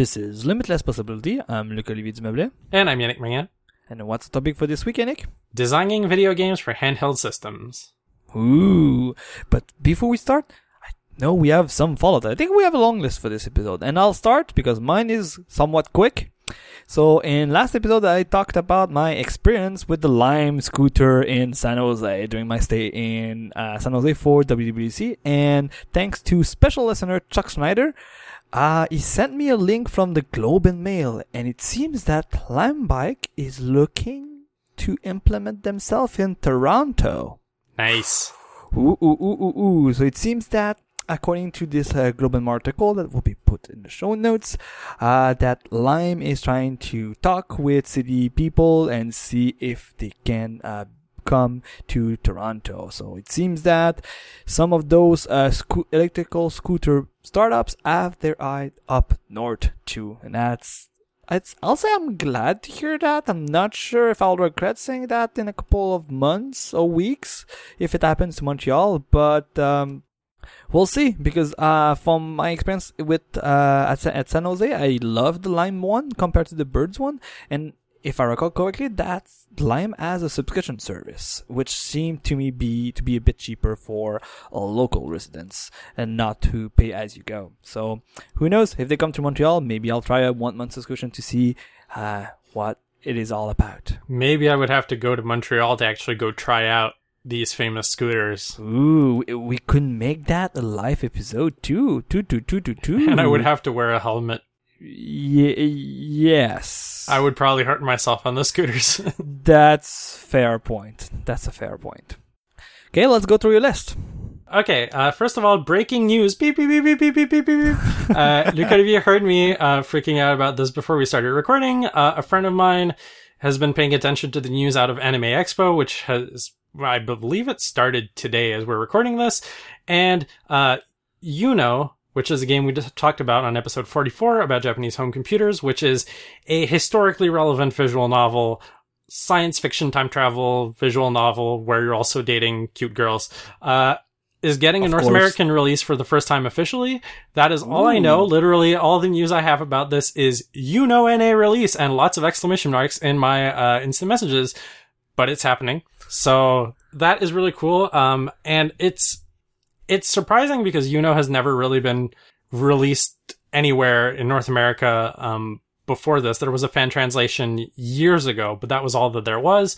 This is Limitless Possibility. I'm Luc-Olivier Dumeuble. And I'm Yannick Magnan. And what's the topic for this week, Yannick? Designing video games for handheld systems. Ooh. But before we start, I know we have some follow up. I think we have a long list for this episode. And I'll start because mine is somewhat quick. So in last episode, I talked about my experience with the Lime scooter in San Jose during my stay in uh, San Jose for WWDC. And thanks to special listener Chuck Schneider, uh, he sent me a link from the Globe and Mail, and it seems that Lime Bike is looking to implement themselves in Toronto. Nice. Ooh, ooh, ooh, ooh, ooh. So it seems that according to this uh, Globe article that will be put in the show notes, uh, that Lime is trying to talk with city people and see if they can uh, come to Toronto. So it seems that some of those uh, sco- electrical scooter startups have their eye up north too, and that's. It's, I'll say I'm glad to hear that. I'm not sure if I'll regret saying that in a couple of months or weeks if it happens to Montreal, but um, we'll see because uh, from my experience with uh, at, at San Jose, I love the Lime one compared to the Birds one, and if I recall correctly, that Lime as a subscription service, which seemed to me be to be a bit cheaper for local residents and not to pay as you go. So who knows? If they come to Montreal, maybe I'll try a one month subscription to see uh, what it is all about. Maybe I would have to go to Montreal to actually go try out these famous scooters. Ooh, we could make that a live episode too. Two, two, two, two, two. And I would have to wear a helmet. Y- yes. I would probably hurt myself on the scooters. That's fair point. That's a fair point. Okay, let's go through your list. Okay, uh, first of all, breaking news. Beep, beep, beep, beep, beep, beep, beep, beep. Uh, you could have heard me uh, freaking out about this before we started recording. Uh, a friend of mine has been paying attention to the news out of Anime Expo, which has I believe it started today as we're recording this. And, uh, Yuno, which is a game we just talked about on episode 44 about Japanese home computers, which is a historically relevant visual novel, science fiction time travel visual novel where you're also dating cute girls, uh, is getting of a North course. American release for the first time officially. That is all Ooh. I know. Literally, all the news I have about this is you know NA release and lots of exclamation marks in my uh, instant messages but it's happening. So that is really cool. Um, and it's, it's surprising because Yuno has never really been released anywhere in North America, um, before this. There was a fan translation years ago, but that was all that there was.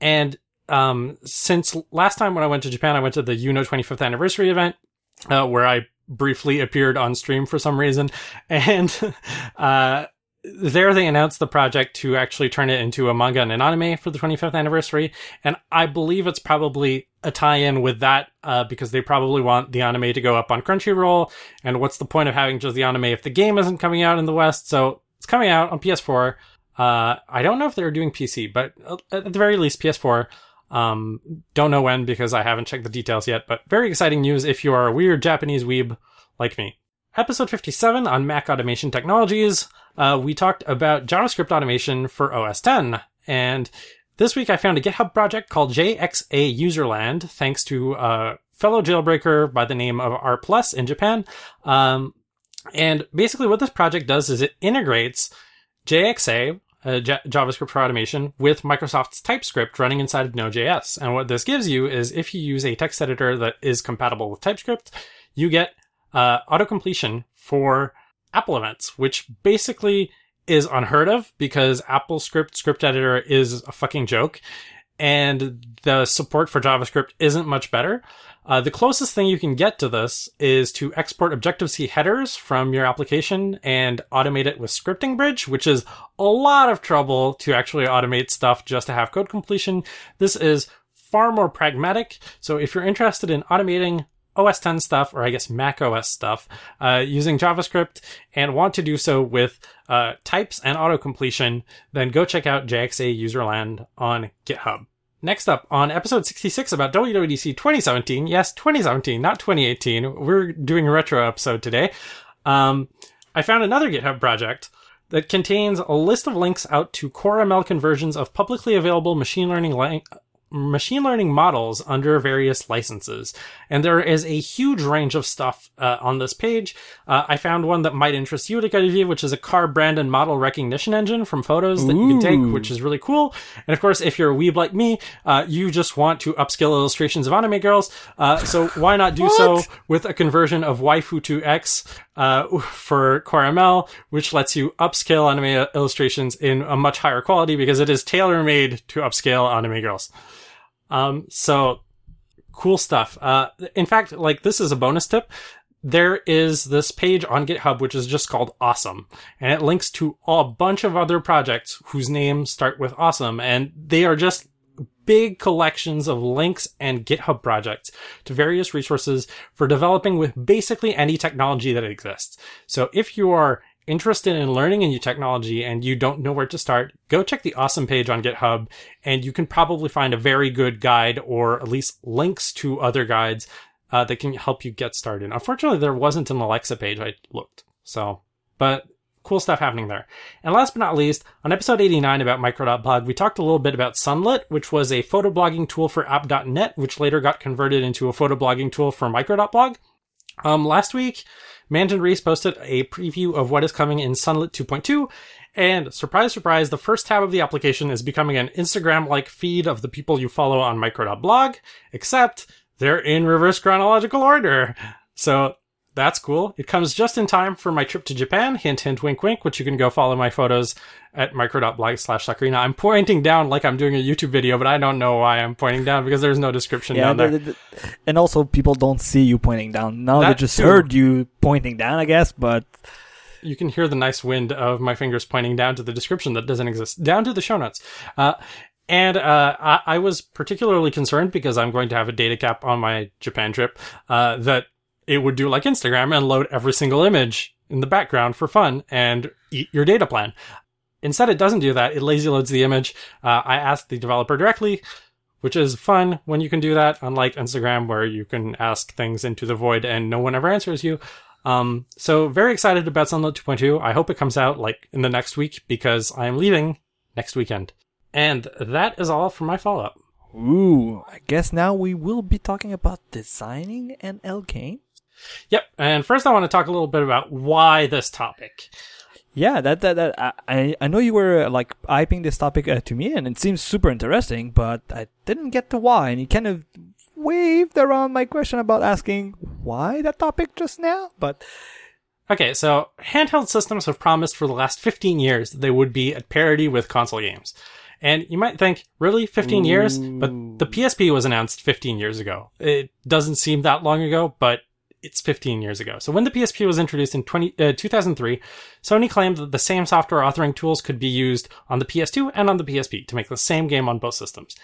And, um, since last time when I went to Japan, I went to the Yuno 25th anniversary event, uh, where I briefly appeared on stream for some reason. And, uh, there they announced the project to actually turn it into a manga and an anime for the 25th anniversary. And I believe it's probably a tie-in with that, uh, because they probably want the anime to go up on Crunchyroll. And what's the point of having just the anime if the game isn't coming out in the West? So it's coming out on PS4. Uh, I don't know if they're doing PC, but at the very least PS4. Um, don't know when because I haven't checked the details yet, but very exciting news if you are a weird Japanese weeb like me. Episode 57 on Mac Automation Technologies uh, we talked about JavaScript automation for OS 10. And this week I found a GitHub project called JXA Userland, thanks to a fellow jailbreaker by the name of R Plus in Japan. Um, and basically what this project does is it integrates JXA, uh, J- JavaScript for automation, with Microsoft's TypeScript running inside of Node.js. And what this gives you is if you use a text editor that is compatible with TypeScript, you get uh, auto completion for Apple events, which basically is unheard of because Apple script script editor is a fucking joke and the support for JavaScript isn't much better. Uh, the closest thing you can get to this is to export Objective-C headers from your application and automate it with Scripting Bridge, which is a lot of trouble to actually automate stuff just to have code completion. This is far more pragmatic. So if you're interested in automating OS 10 stuff, or I guess Mac OS stuff, uh, using JavaScript and want to do so with uh, types and auto completion, then go check out JXA Userland on GitHub. Next up, on episode 66 about WWDC 2017, yes, 2017, not 2018, we're doing a retro episode today. Um, I found another GitHub project that contains a list of links out to Core ML conversions of publicly available machine learning machine learning models under various licenses. And there is a huge range of stuff uh, on this page. Uh, I found one that might interest you, which is a car brand and model recognition engine from photos that you can take, which is really cool. And of course, if you're a weeb like me, uh, you just want to upscale illustrations of anime girls. Uh, so why not do so with a conversion of waifu2x uh, for CoreML, which lets you upscale anime illustrations in a much higher quality because it is tailor made to upscale anime girls. Um, so cool stuff. Uh, in fact, like this is a bonus tip. There is this page on GitHub, which is just called awesome and it links to a bunch of other projects whose names start with awesome and they are just big collections of links and GitHub projects to various resources for developing with basically any technology that exists. So if you are interested in learning a new technology and you don't know where to start, go check the awesome page on GitHub and you can probably find a very good guide or at least links to other guides uh, that can help you get started. Unfortunately, there wasn't an Alexa page. I looked. So, but cool stuff happening there. And last but not least, on episode 89 about micro.blog, we talked a little bit about Sunlit, which was a photo blogging tool for app.net, which later got converted into a photo blogging tool for micro.blog. Um, last week, Manton Reece posted a preview of what is coming in Sunlit 2.2. And surprise, surprise, the first tab of the application is becoming an Instagram-like feed of the people you follow on micro.blog, except they're in reverse chronological order. So that's cool. It comes just in time for my trip to Japan. Hint, hint, wink, wink, which you can go follow my photos at micro.blog slash sakurina. I'm pointing down like I'm doing a YouTube video, but I don't know why I'm pointing down because there's no description Yeah, down there. the- the- and also people don't see you pointing down. Now they just too. heard you pointing down, I guess. But you can hear the nice wind of my fingers pointing down to the description that doesn't exist, down to the show notes. Uh, and uh, I, I was particularly concerned because I'm going to have a data cap on my Japan trip uh, that it would do like Instagram and load every single image in the background for fun and eat your data plan. Instead, it doesn't do that. It lazy loads the image. Uh, I asked the developer directly, which is fun when you can do that, unlike Instagram where you can ask things into the void and no one ever answers you. Um, so very excited about Sunlit 2.2. I hope it comes out like in the next week because I'm leaving next weekend. And that is all for my follow up. ooh, I guess now we will be talking about designing an L game. Yep. And first I want to talk a little bit about why this topic. Yeah, that that, that I- I know you were like hyping this topic uh, to me, and it seems super interesting, but I didn't get to why, and you kind of waved around my question about asking why that topic just now. But Okay, so handheld systems have promised for the last 15 years that they would be at parity with console games. And you might think, really? 15 years? But the PSP was announced 15 years ago. It doesn't seem that long ago, but it's 15 years ago. So when the PSP was introduced in 20, uh, 2003, Sony claimed that the same software authoring tools could be used on the PS2 and on the PSP to make the same game on both systems.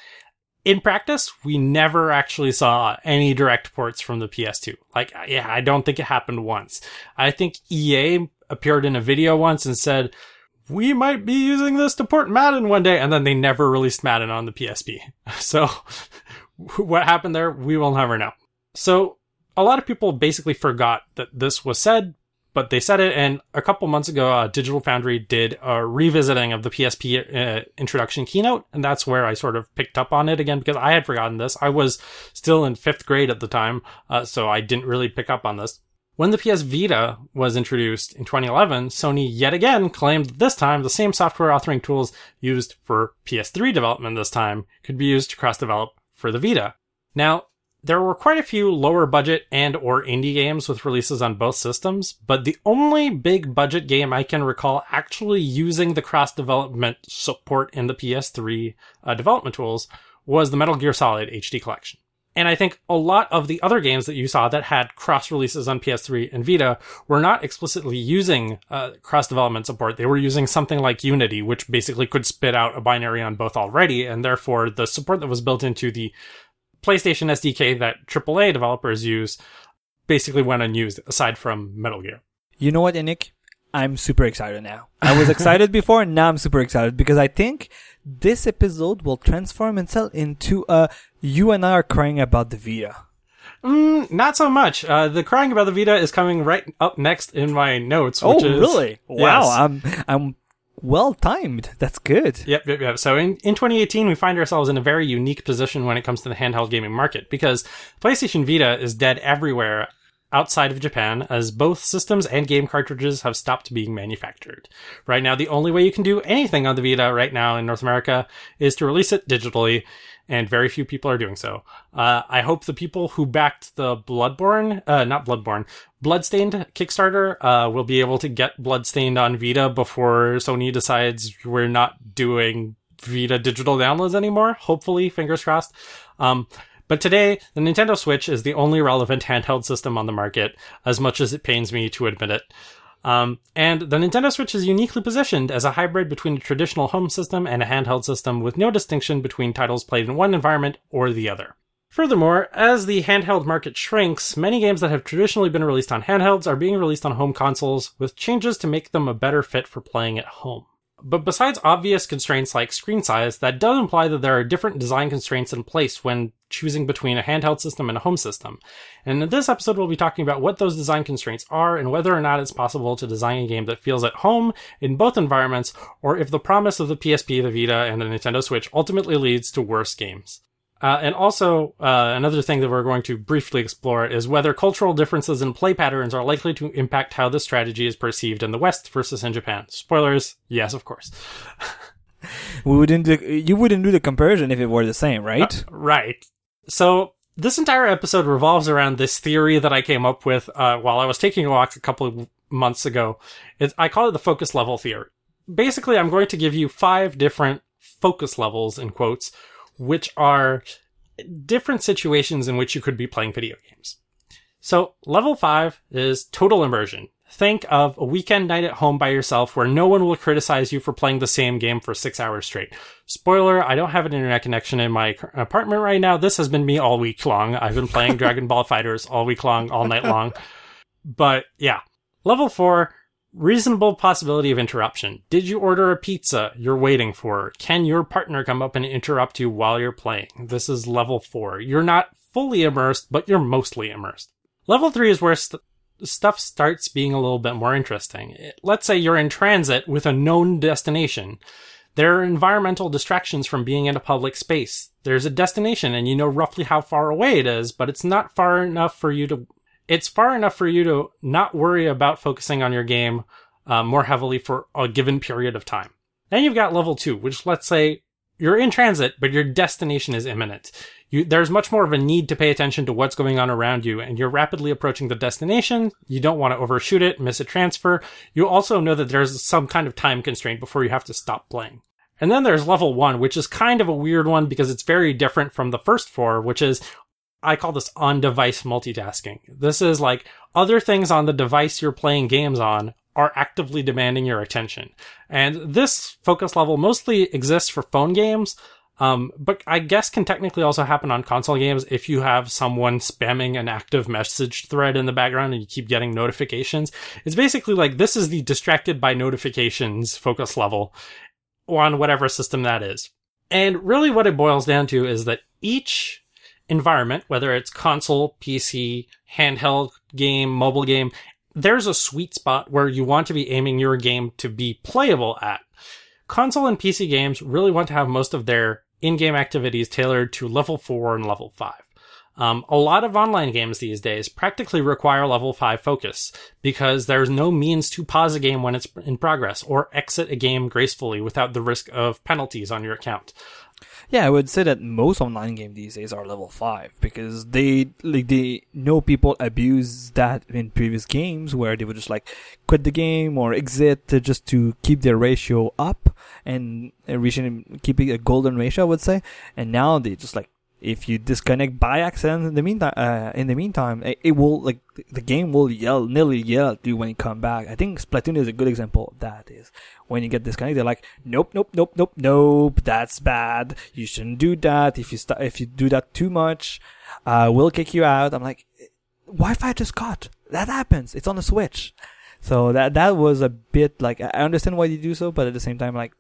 In practice, we never actually saw any direct ports from the PS2. Like, yeah, I don't think it happened once. I think EA appeared in a video once and said, we might be using this to port Madden one day, and then they never released Madden on the PSP. So, what happened there, we will never know. So, a lot of people basically forgot that this was said, but they said it, and a couple months ago, uh, Digital Foundry did a revisiting of the PSP uh, introduction keynote, and that's where I sort of picked up on it again because I had forgotten this. I was still in fifth grade at the time, uh, so I didn't really pick up on this. When the PS Vita was introduced in 2011, Sony yet again claimed that this time the same software authoring tools used for PS3 development this time could be used to cross develop for the Vita. Now, there were quite a few lower budget and or indie games with releases on both systems, but the only big budget game I can recall actually using the cross development support in the PS3 uh, development tools was the Metal Gear Solid HD collection. And I think a lot of the other games that you saw that had cross releases on PS3 and Vita were not explicitly using uh, cross development support. They were using something like Unity, which basically could spit out a binary on both already, and therefore the support that was built into the PlayStation SDK that AAA developers use basically went unused aside from Metal Gear. you know what, Nick? I'm super excited now. I was excited before, and now I'm super excited because I think this episode will transform itself into a you and I are crying about the Vita. Mm, not so much. Uh, the crying about the Vita is coming right up next in my notes. Oh, Which is, really? Wow, Yes. I'm I'm well timed. That's good. Yep, yep, yep. So in, in 2018, we find ourselves in a very unique position when it comes to the handheld gaming market because PlayStation Vita is dead everywhere outside of Japan as both systems and game cartridges have stopped being manufactured. Right now, the only way you can do anything on the Vita right now in North America is to release it digitally and very few people are doing so. Uh, I hope the people who backed the Bloodborne, uh, not Bloodborne, Bloodstained Kickstarter, uh, will be able to get Bloodstained on Vita before Sony decides we're not doing Vita digital downloads anymore. Hopefully, fingers crossed. Um, but today, the Nintendo Switch is the only relevant handheld system on the market, as much as it pains me to admit it. Um, and the Nintendo Switch is uniquely positioned as a hybrid between a traditional home system and a handheld system with no distinction between titles played in one environment or the other. Furthermore, as the handheld market shrinks, many games that have traditionally been released on handhelds are being released on home consoles with changes to make them a better fit for playing at home. But besides obvious constraints like screen size, that does imply that there are different design constraints in place when choosing between a handheld system and a home system. And in this episode, we'll be talking about what those design constraints are and whether or not it's possible to design a game that feels at home in both environments, or if the promise of the PSP, the Vita, and the Nintendo Switch ultimately leads to worse games. Uh, and also, uh, another thing that we're going to briefly explore is whether cultural differences in play patterns are likely to impact how this strategy is perceived in the West versus in Japan. Spoilers, yes, of course. we wouldn't do, you wouldn't do the comparison if it were the same, right? Uh, right. So this entire episode revolves around this theory that I came up with uh, while I was taking a walk a couple of months ago. It's, I call it the focus level theory. Basically, I'm going to give you five different focus levels in quotes which are different situations in which you could be playing video games. So level five is total immersion. Think of a weekend night at home by yourself where no one will criticize you for playing the same game for six hours straight. Spoiler, I don't have an internet connection in my apartment right now. This has been me all week long. I've been playing Dragon Ball FighterZ all week long, all night long. But yeah. Level four, Reasonable possibility of interruption. Did you order a pizza you're waiting for? Can your partner come up and interrupt you while you're playing? This is level four. You're not fully immersed, but you're mostly immersed. Level three is where st- stuff starts being a little bit more interesting. Let's say you're in transit with a known destination. There are environmental distractions from being in a public space. There's a destination and you know roughly how far away it is, but it's not far enough for you to it's far enough for you to not worry about focusing on your game uh, more heavily for a given period of time. Then you've got level two, which let's say you're in transit, but your destination is imminent. You, there's much more of a need to pay attention to what's going on around you, and you're rapidly approaching the destination. You don't want to overshoot it, miss a transfer. You also know that there's some kind of time constraint before you have to stop playing. And then there's level one, which is kind of a weird one because it's very different from the first four, which is I call this on device multitasking. This is like other things on the device you're playing games on are actively demanding your attention. And this focus level mostly exists for phone games, um, but I guess can technically also happen on console games if you have someone spamming an active message thread in the background and you keep getting notifications. It's basically like this is the distracted by notifications focus level on whatever system that is. And really what it boils down to is that each environment, whether it's console, PC, handheld game, mobile game, there's a sweet spot where you want to be aiming your game to be playable at. Console and PC games really want to have most of their in-game activities tailored to level 4 and level 5. Um, a lot of online games these days practically require level 5 focus because there's no means to pause a game when it's in progress or exit a game gracefully without the risk of penalties on your account. Yeah, I would say that most online games these days are level five because they like they know people abuse that in previous games where they would just like quit the game or exit to just to keep their ratio up and reaching keeping a golden ratio, I would say. And now they just like if you disconnect by accident in the meantime, uh, in the meantime, it, it, will like the game will yell, nearly yell at you when you come back. I think Splatoon is a good example of that. Is when you get disconnected, they're like, nope, nope, nope, nope, nope, that's bad. You shouldn't do that. If you st- if you do that too much, uh, we'll kick you out. I'm like, Wi-Fi just cut. That happens. It's on the Switch. So that that was a bit like I understand why you do so, but at the same time, like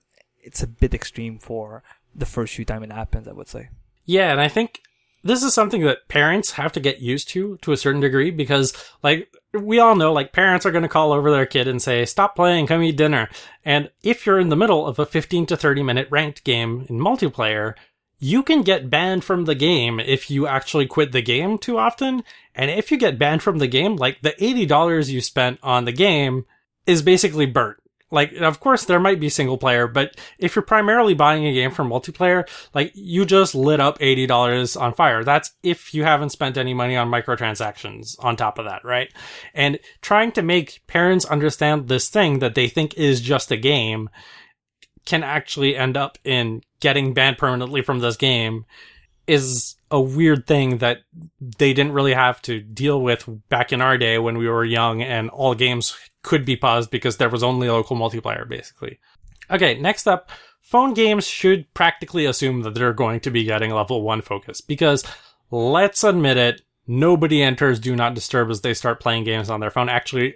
it's a bit extreme for the first few time it happens. I would say. Yeah, and I think this is something that parents have to get used to to a certain degree because like we all know like parents are going to call over their kid and say stop playing come eat dinner. And if you're in the middle of a 15 to 30 minute ranked game in multiplayer you can get banned from the game if you actually quit the game too often. And if you get banned from the game like the $80 you spent on the game is basically burnt like, of course, there might be single player, but if you're primarily buying a game for multiplayer, like, you just lit up $80 on fire. That's if you haven't spent any money on microtransactions on top of that, right? And trying to make parents understand this thing that they think is just a game can actually end up in getting banned permanently from this game is a weird thing that they didn't really have to deal with back in our day when we were young and all games could be paused because there was only local multiplayer, basically. Okay, next up, phone games should practically assume that they're going to be getting level 1 focus because let's admit it, nobody enters Do Not Disturb as they start playing games on their phone. Actually,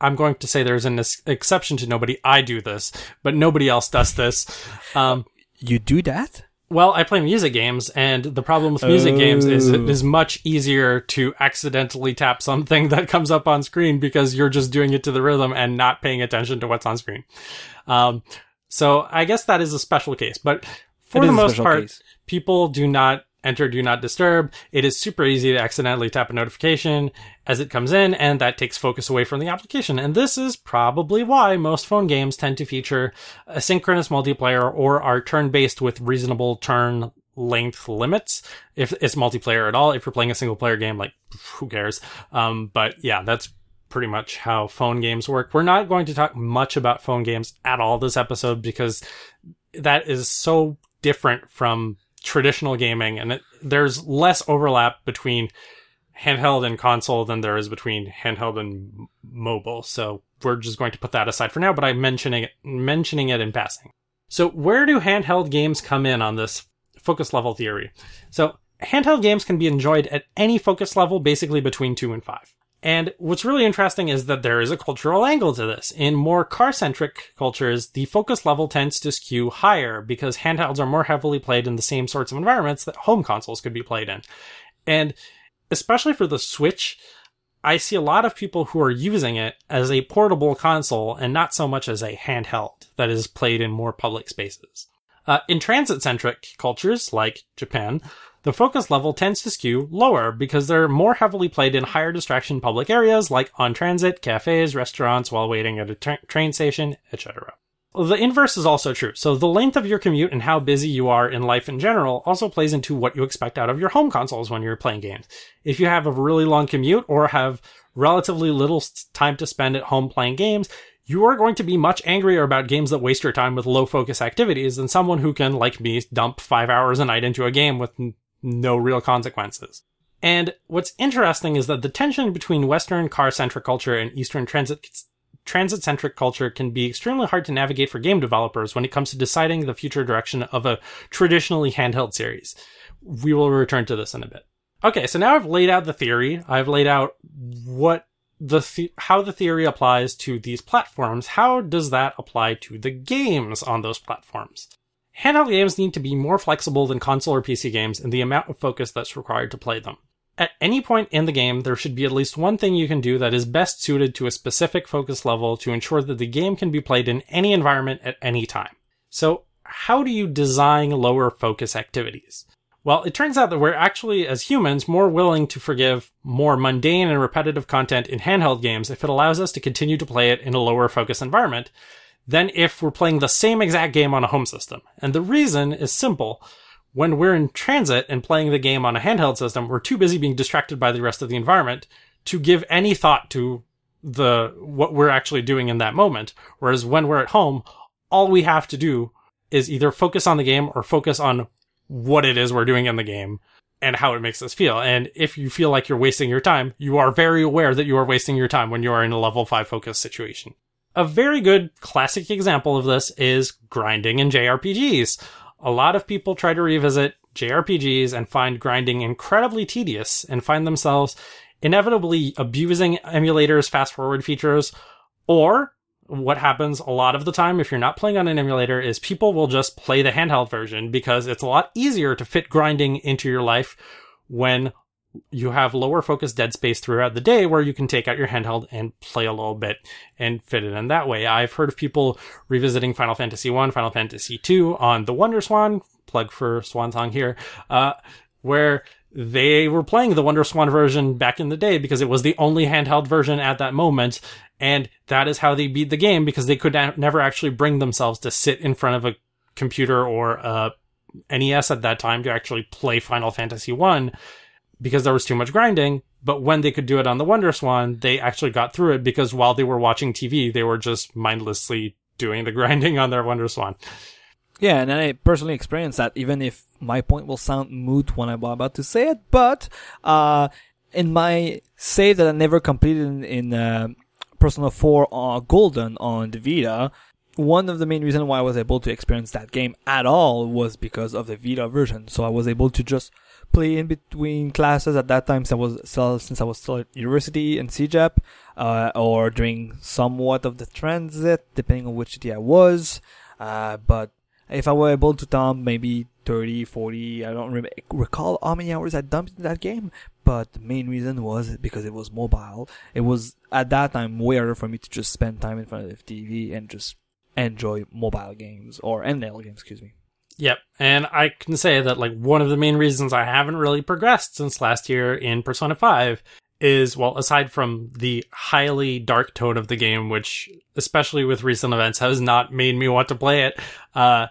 I'm going to say there's an exception to nobody. I do this, but nobody else does this. Um, you do that? Well, I play music games, and the problem with music oh. games is it is much easier to accidentally tap something that comes up on screen because you're just doing it to the rhythm and not paying attention to what's on screen. Um, so I guess that is a special case, but for the most part, case. people do not enter do not disturb. It is super easy to accidentally tap a notification as it comes in, and that takes focus away from the application. And this is probably why most phone games tend to feature asynchronous multiplayer or are turn based with reasonable turn length limits if it's multiplayer at all. If you're playing a single player game, like who cares? Um, but yeah, that's pretty much how phone games work. We're not going to talk much about phone games at all this episode because that is so different from traditional gaming, and it, there's less overlap between handheld and console than there is between handheld and mobile. So we're just going to put that aside for now, but I'm mentioning it, mentioning it in passing. So where do handheld games come in on this focus level theory? So handheld games can be enjoyed at any focus level, basically between two and five. And what's really interesting is that there is a cultural angle to this. In more car centric cultures, the focus level tends to skew higher because handhelds are more heavily played in the same sorts of environments that home consoles could be played in. And especially for the Switch, I see a lot of people who are using it as a portable console and not so much as a handheld that is played in more public spaces. Uh, in transit centric cultures like Japan, the focus level tends to skew lower because they're more heavily played in higher distraction public areas like on transit, cafes, restaurants while waiting at a tra- train station, etc. The inverse is also true. So the length of your commute and how busy you are in life in general also plays into what you expect out of your home consoles when you're playing games. If you have a really long commute or have relatively little time to spend at home playing games, you are going to be much angrier about games that waste your time with low focus activities than someone who can, like me, dump five hours a night into a game with no real consequences. And what's interesting is that the tension between Western car centric culture and Eastern transit transit centric culture can be extremely hard to navigate for game developers when it comes to deciding the future direction of a traditionally handheld series. We will return to this in a bit. Okay, so now I've laid out the theory. I've laid out what the, the how the theory applies to these platforms. How does that apply to the games on those platforms? Handheld games need to be more flexible than console or PC games in the amount of focus that's required to play them. At any point in the game, there should be at least one thing you can do that is best suited to a specific focus level to ensure that the game can be played in any environment at any time. So, how do you design lower focus activities? Well, it turns out that we're actually, as humans, more willing to forgive more mundane and repetitive content in handheld games if it allows us to continue to play it in a lower focus environment, than if we're playing the same exact game on a home system. And the reason is simple. When we're in transit and playing the game on a handheld system, we're too busy being distracted by the rest of the environment to give any thought to the what we're actually doing in that moment. Whereas when we're at home, all we have to do is either focus on the game or focus on what it is we're doing in the game and how it makes us feel. And if you feel like you're wasting your time, you are very aware that you are wasting your time when you are in a level 5 focus situation. A very good classic example of this is grinding in JRPGs. A lot of people try to revisit JRPGs and find grinding incredibly tedious and find themselves inevitably abusing emulators' fast forward features. Or what happens a lot of the time if you're not playing on an emulator is people will just play the handheld version because it's a lot easier to fit grinding into your life when you have lower focus dead space throughout the day where you can take out your handheld and play a little bit and fit it in that way. I've heard of people revisiting Final Fantasy 1, Final Fantasy 2 on the Wonder Swan, plug for Swan Song here, uh, where they were playing the Wonder Swan version back in the day because it was the only handheld version at that moment. And that is how they beat the game because they could never actually bring themselves to sit in front of a computer or a NES at that time to actually play Final Fantasy 1 because there was too much grinding. But when they could do it on the Wonder Swan, they actually got through it because while they were watching TV, they were just mindlessly doing the grinding on their Wonder Swan. Yeah, and I personally experienced that, even if my point will sound moot when I'm about to say it, but, uh, in my save that I never completed in, in uh, Persona 4 uh, Golden on the Vita, one of the main reasons why I was able to experience that game at all was because of the Vita version. So I was able to just play in between classes at that time since I was still, since I was still at university in CEGEP, uh, or during somewhat of the transit, depending on which city I was. Uh, but if I were able to dump maybe 30, 40, I don't re- recall how many hours I dumped in that game, but the main reason was because it was mobile. It was at that time way harder for me to just spend time in front of the TV and just enjoy mobile games or NL games, excuse me. Yep. And I can say that like one of the main reasons I haven't really progressed since last year in Persona 5 is well aside from the highly dark tone of the game which especially with recent events has not made me want to play it uh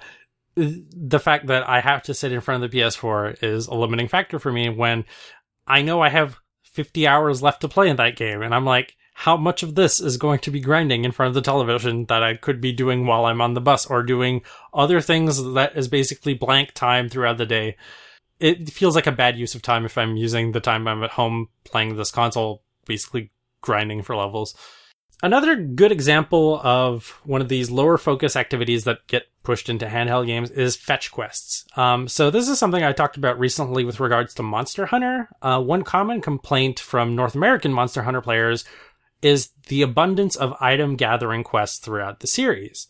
the fact that I have to sit in front of the PS4 is a limiting factor for me when I know I have 50 hours left to play in that game and I'm like how much of this is going to be grinding in front of the television that I could be doing while I'm on the bus or doing other things that is basically blank time throughout the day it feels like a bad use of time if I'm using the time I'm at home playing this console, basically grinding for levels. Another good example of one of these lower focus activities that get pushed into handheld games is fetch quests. Um, so this is something I talked about recently with regards to Monster Hunter. Uh, one common complaint from North American Monster Hunter players is the abundance of item gathering quests throughout the series.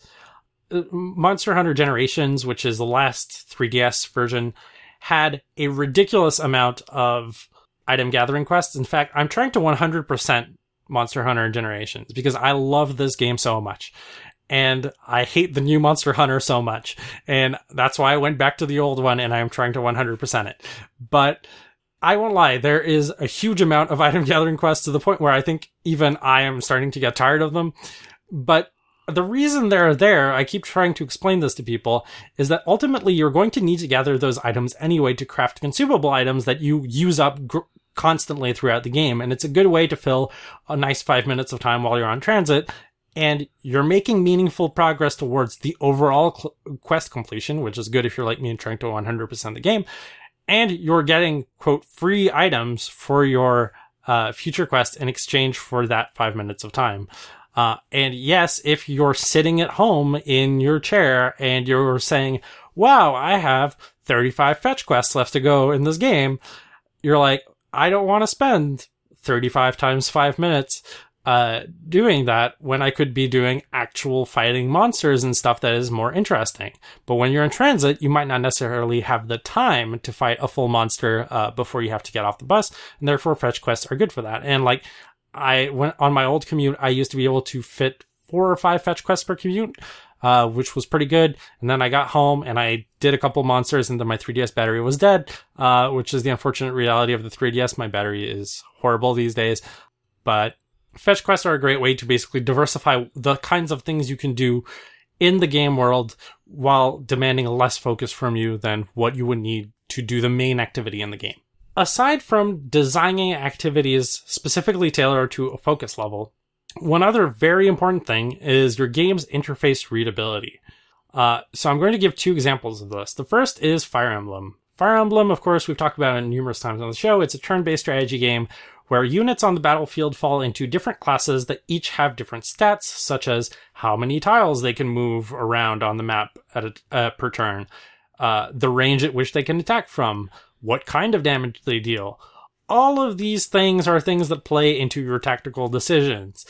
Uh, Monster Hunter Generations, which is the last 3DS version, had a ridiculous amount of item gathering quests. In fact, I'm trying to 100% Monster Hunter Generations because I love this game so much. And I hate the new Monster Hunter so much. And that's why I went back to the old one and I'm trying to 100% it. But I won't lie, there is a huge amount of item gathering quests to the point where I think even I am starting to get tired of them. But the reason they're there, I keep trying to explain this to people, is that ultimately you're going to need to gather those items anyway to craft consumable items that you use up gr- constantly throughout the game. And it's a good way to fill a nice five minutes of time while you're on transit. And you're making meaningful progress towards the overall cl- quest completion, which is good if you're like me and trying to 100% the game. And you're getting, quote, free items for your uh, future quest in exchange for that five minutes of time. Uh, and yes, if you're sitting at home in your chair and you're saying, wow, I have 35 fetch quests left to go in this game, you're like, I don't want to spend 35 times five minutes, uh, doing that when I could be doing actual fighting monsters and stuff that is more interesting. But when you're in transit, you might not necessarily have the time to fight a full monster, uh, before you have to get off the bus. And therefore fetch quests are good for that. And like, I went on my old commute. I used to be able to fit four or five fetch quests per commute, uh, which was pretty good. And then I got home and I did a couple monsters, and then my 3DS battery was dead, uh, which is the unfortunate reality of the 3DS. My battery is horrible these days, but fetch quests are a great way to basically diversify the kinds of things you can do in the game world while demanding less focus from you than what you would need to do the main activity in the game aside from designing activities specifically tailored to a focus level, one other very important thing is your game's interface readability. Uh, so I'm going to give two examples of this. The first is Fire Emblem. Fire Emblem, of course, we've talked about it numerous times on the show. It's a turn-based strategy game where units on the battlefield fall into different classes that each have different stats, such as how many tiles they can move around on the map at a, uh, per turn, uh, the range at which they can attack from, what kind of damage they deal. All of these things are things that play into your tactical decisions.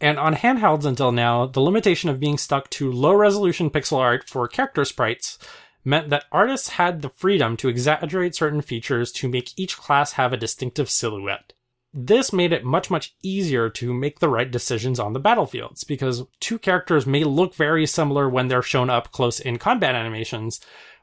And on handhelds until now, the limitation of being stuck to low resolution pixel art for character sprites meant that artists had the freedom to exaggerate certain features to make each class have a distinctive silhouette. This made it much, much easier to make the right decisions on the battlefields, because two characters may look very similar when they're shown up close in combat animations,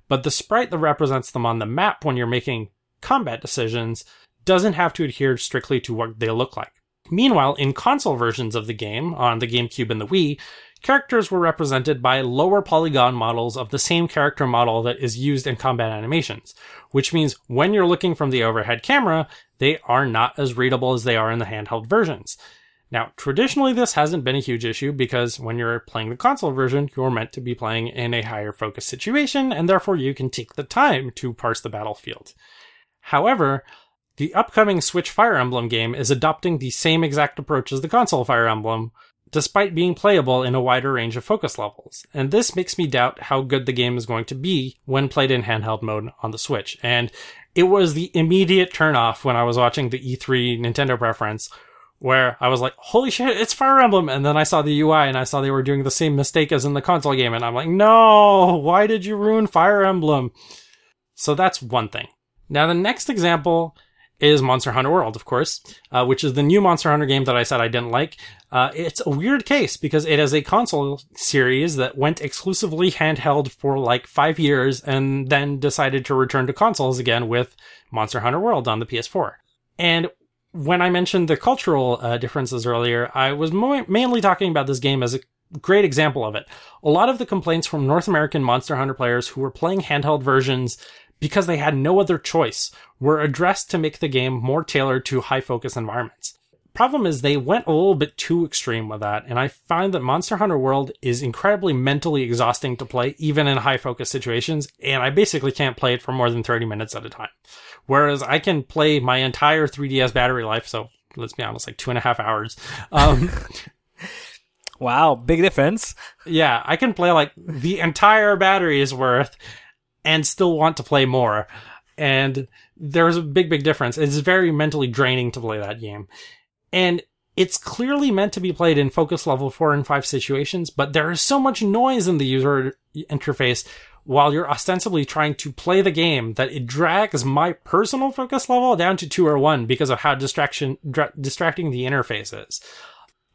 but the sprite that represents them on the map when you're making combat decisions doesn't have to adhere strictly to what they look like. Meanwhile, in console versions of the game, on the GameCube and the Wii, characters were represented by lower polygon models of the same character model that is used in combat animations, which means when you're looking from the overhead camera, they are not as readable as they are in the handheld versions. Now, traditionally, this hasn't been a huge issue because when you're playing the console version, you're meant to be playing in a higher focus situation, and therefore you can take the time to parse the battlefield. However, the upcoming Switch Fire Emblem game is adopting the same exact approach as the console Fire Emblem, despite being playable in a wider range of focus levels. And this makes me doubt how good the game is going to be when played in handheld mode on the Switch. And it was the immediate turnoff when I was watching the E3 Nintendo preference where I was like, holy shit, it's Fire Emblem. And then I saw the UI and I saw they were doing the same mistake as in the console game. And I'm like, no, why did you ruin Fire Emblem? So that's one thing. Now, the next example is Monster Hunter World, of course, uh, which is the new Monster Hunter game that I said I didn't like. Uh, it's a weird case because it is a console series that went exclusively handheld for like five years and then decided to return to consoles again with Monster Hunter World on the PS4. And when I mentioned the cultural uh, differences earlier, I was mo- mainly talking about this game as a great example of it. A lot of the complaints from North American Monster Hunter players who were playing handheld versions because they had no other choice were addressed to make the game more tailored to high focus environments. Problem is they went a little bit too extreme with that, and I find that Monster Hunter World is incredibly mentally exhausting to play even in high focus situations, and I basically can't play it for more than 30 minutes at a time. Whereas I can play my entire 3DS battery life, so let's be honest, like two and a half hours. Um, wow, big difference. Yeah, I can play like the entire battery's worth and still want to play more. And there's a big, big difference. It's very mentally draining to play that game. And it's clearly meant to be played in focus level four and five situations, but there is so much noise in the user interface while you're ostensibly trying to play the game that it drags my personal focus level down to two or one because of how distraction dra- distracting the interface is.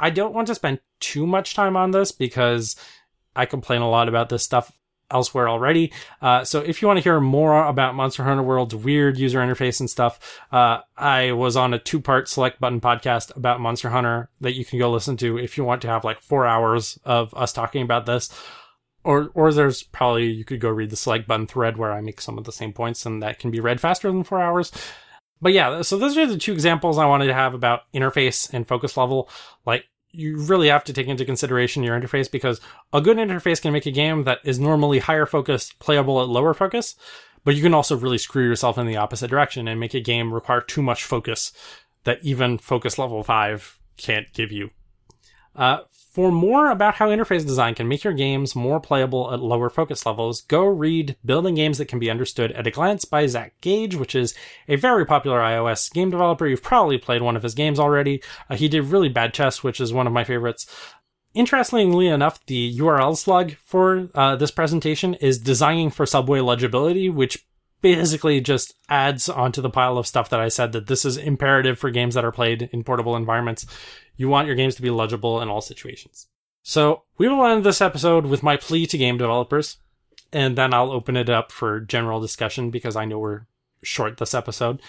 I don't want to spend too much time on this because I complain a lot about this stuff elsewhere already. Uh, so if you want to hear more about Monster Hunter World's weird user interface and stuff, uh, I was on a two part select button podcast about Monster Hunter that you can go listen to if you want to have like four hours of us talking about this. Or, or there's probably, you could go read the select button thread where I make some of the same points and that can be read faster than four hours. But yeah, so those are the two examples I wanted to have about interface and focus level. Like, you really have to take into consideration your interface because a good interface can make a game that is normally higher focus playable at lower focus, but you can also really screw yourself in the opposite direction and make a game require too much focus that even focus level 5 can't give you. Uh, for more about how interface design can make your games more playable at lower focus levels, go read Building Games That Can Be Understood at a Glance by Zach Gage, which is a very popular iOS game developer. You've probably played one of his games already. Uh, he did really bad chess, which is one of my favorites. Interestingly enough, the URL slug for uh, this presentation is designing for subway legibility, which basically just adds onto the pile of stuff that I said that this is imperative for games that are played in portable environments. You want your games to be legible in all situations. So we will end this episode with my plea to game developers, and then I'll open it up for general discussion because I know we're short this episode.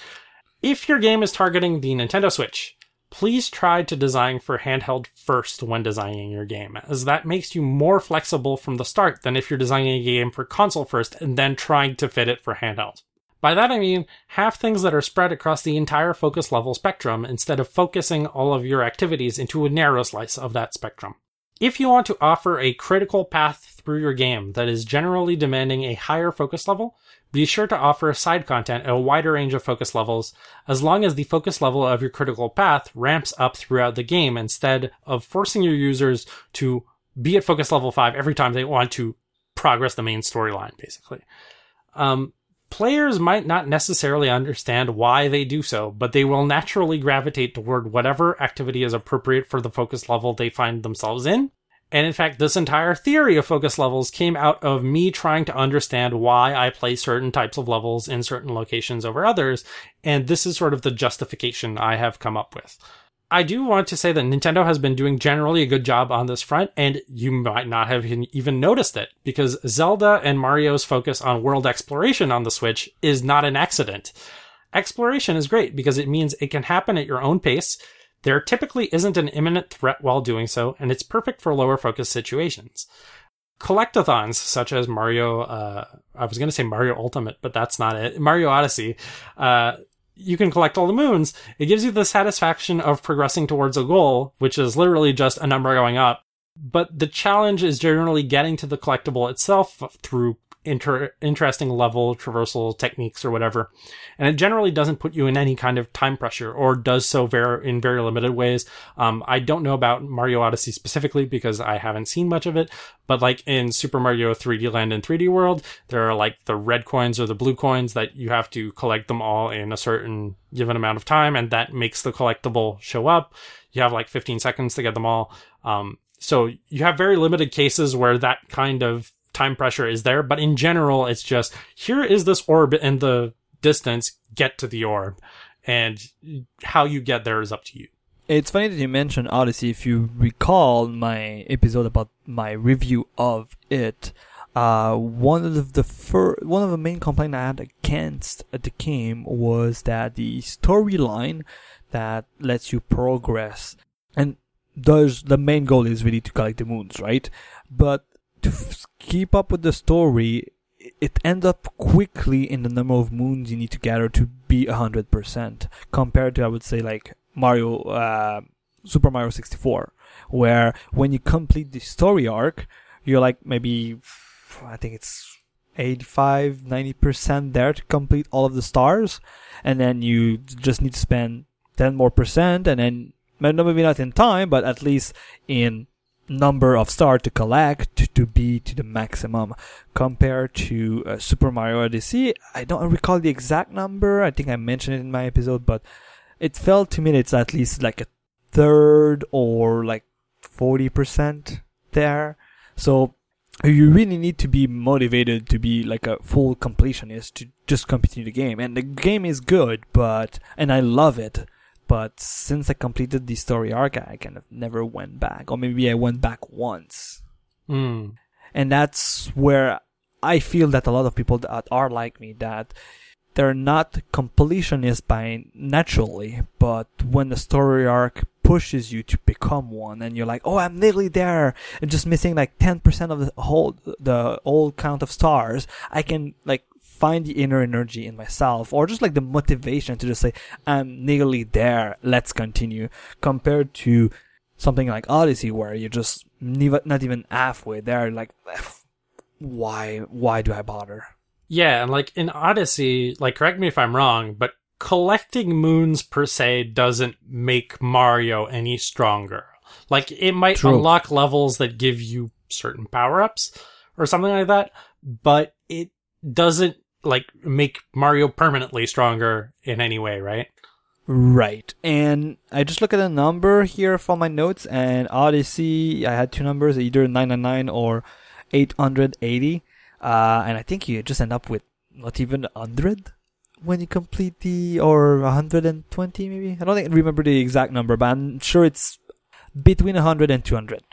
If your game is targeting the Nintendo Switch, please try to design for handheld first when designing your game, as that makes you more flexible from the start than if you're designing a game for console first and then trying to fit it for handheld. By that I mean, have things that are spread across the entire focus level spectrum instead of focusing all of your activities into a narrow slice of that spectrum. If you want to offer a critical path through your game that is generally demanding a higher focus level, be sure to offer side content at a wider range of focus levels, as long as the focus level of your critical path ramps up throughout the game instead of forcing your users to be at focus level 5 every time they want to progress the main storyline, basically. Um, Players might not necessarily understand why they do so, but they will naturally gravitate toward whatever activity is appropriate for the focus level they find themselves in. And in fact, this entire theory of focus levels came out of me trying to understand why I play certain types of levels in certain locations over others. And this is sort of the justification I have come up with. I do want to say that Nintendo has been doing generally a good job on this front, and you might not have even noticed it because Zelda and Mario's focus on world exploration on the Switch is not an accident. Exploration is great because it means it can happen at your own pace. There typically isn't an imminent threat while doing so, and it's perfect for lower focus situations. Collectathons, such as Mario, uh, I was going to say Mario Ultimate, but that's not it. Mario Odyssey, uh, you can collect all the moons. It gives you the satisfaction of progressing towards a goal, which is literally just a number going up. But the challenge is generally getting to the collectible itself through inter- interesting level traversal techniques or whatever. And it generally doesn't put you in any kind of time pressure or does so very, in very limited ways. Um, I don't know about Mario Odyssey specifically because I haven't seen much of it, but like in Super Mario 3D Land and 3D World, there are like the red coins or the blue coins that you have to collect them all in a certain given amount of time and that makes the collectible show up. You have like 15 seconds to get them all. Um, so you have very limited cases where that kind of time pressure is there, but in general, it's just here is this orb in the distance, get to the orb. And how you get there is up to you. It's funny that you mentioned Odyssey. If you recall my episode about my review of it, uh, one of the, fir- one of the main complaints I had against the game was that the storyline that lets you progress and does the main goal is really to collect the moons, right? But to f- keep up with the story, it ends up quickly in the number of moons you need to gather to be 100% compared to, I would say, like Mario, uh, Super Mario 64, where when you complete the story arc, you're like maybe, I think it's 85, 90% there to complete all of the stars. And then you just need to spend 10 more percent and then maybe not in time, but at least in number of stars to collect to be to the maximum compared to uh, Super Mario Odyssey. I don't recall the exact number. I think I mentioned it in my episode, but it felt to me it's at least like a third or like 40% there. So you really need to be motivated to be like a full completionist to just continue the game. And the game is good, but, and I love it but since I completed the story arc, I kind of never went back, or maybe I went back once. Mm. And that's where I feel that a lot of people that are like me that they're not completionists by naturally, but when the story arc pushes you to become one and you're like, oh, I'm nearly there and just missing like 10% of the whole, the old count of stars, I can like find the inner energy in myself or just like the motivation to just say, I'm nearly there. Let's continue compared to something like Odyssey where you're just not even halfway there. Like, why, why do I bother? Yeah. And like in Odyssey, like, correct me if I'm wrong, but collecting moons per se doesn't make Mario any stronger. Like, it might True. unlock levels that give you certain power ups or something like that, but it doesn't like make Mario permanently stronger in any way, right? Right. And I just look at the number here from my notes and Odyssey, I had two numbers, either 999 or 880. Uh, and I think you just end up with not even 100 when you complete the, or 120 maybe? I don't think, remember the exact number, but I'm sure it's between 100 and 200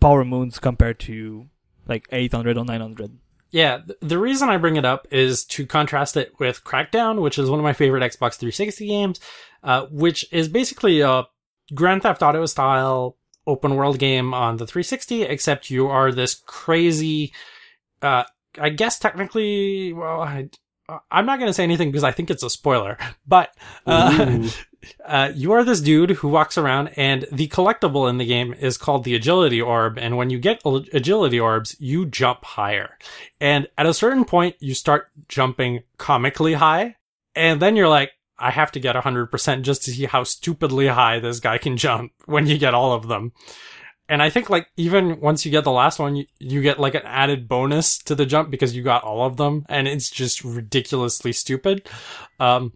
power moons compared to like 800 or 900. Yeah, the reason I bring it up is to contrast it with Crackdown, which is one of my favorite Xbox 360 games, uh, which is basically a Grand Theft Auto style open world game on the 360, except you are this crazy, uh, I guess technically, well, I, I'm not going to say anything because I think it's a spoiler, but, uh, uh, you are this dude who walks around and the collectible in the game is called the agility orb. And when you get agility orbs, you jump higher. And at a certain point, you start jumping comically high. And then you're like, I have to get 100% just to see how stupidly high this guy can jump when you get all of them. And I think like even once you get the last one, you, you get like an added bonus to the jump because you got all of them and it's just ridiculously stupid. Um,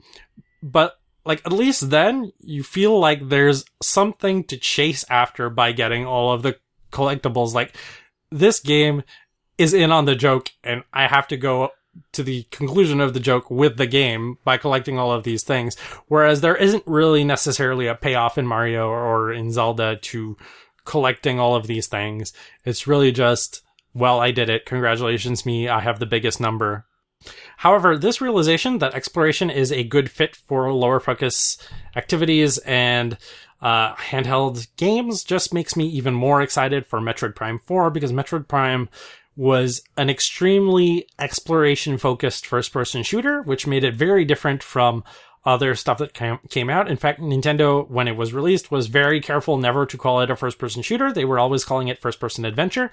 but like at least then you feel like there's something to chase after by getting all of the collectibles. Like this game is in on the joke, and I have to go to the conclusion of the joke with the game by collecting all of these things. Whereas there isn't really necessarily a payoff in Mario or in Zelda to collecting all of these things. It's really just, well, I did it. Congratulations, me. I have the biggest number. However, this realization that exploration is a good fit for lower focus activities and uh, handheld games just makes me even more excited for Metroid Prime 4 because Metroid Prime was an extremely exploration focused first person shooter, which made it very different from other stuff that came, out. In fact, Nintendo, when it was released, was very careful never to call it a first person shooter. They were always calling it first person adventure.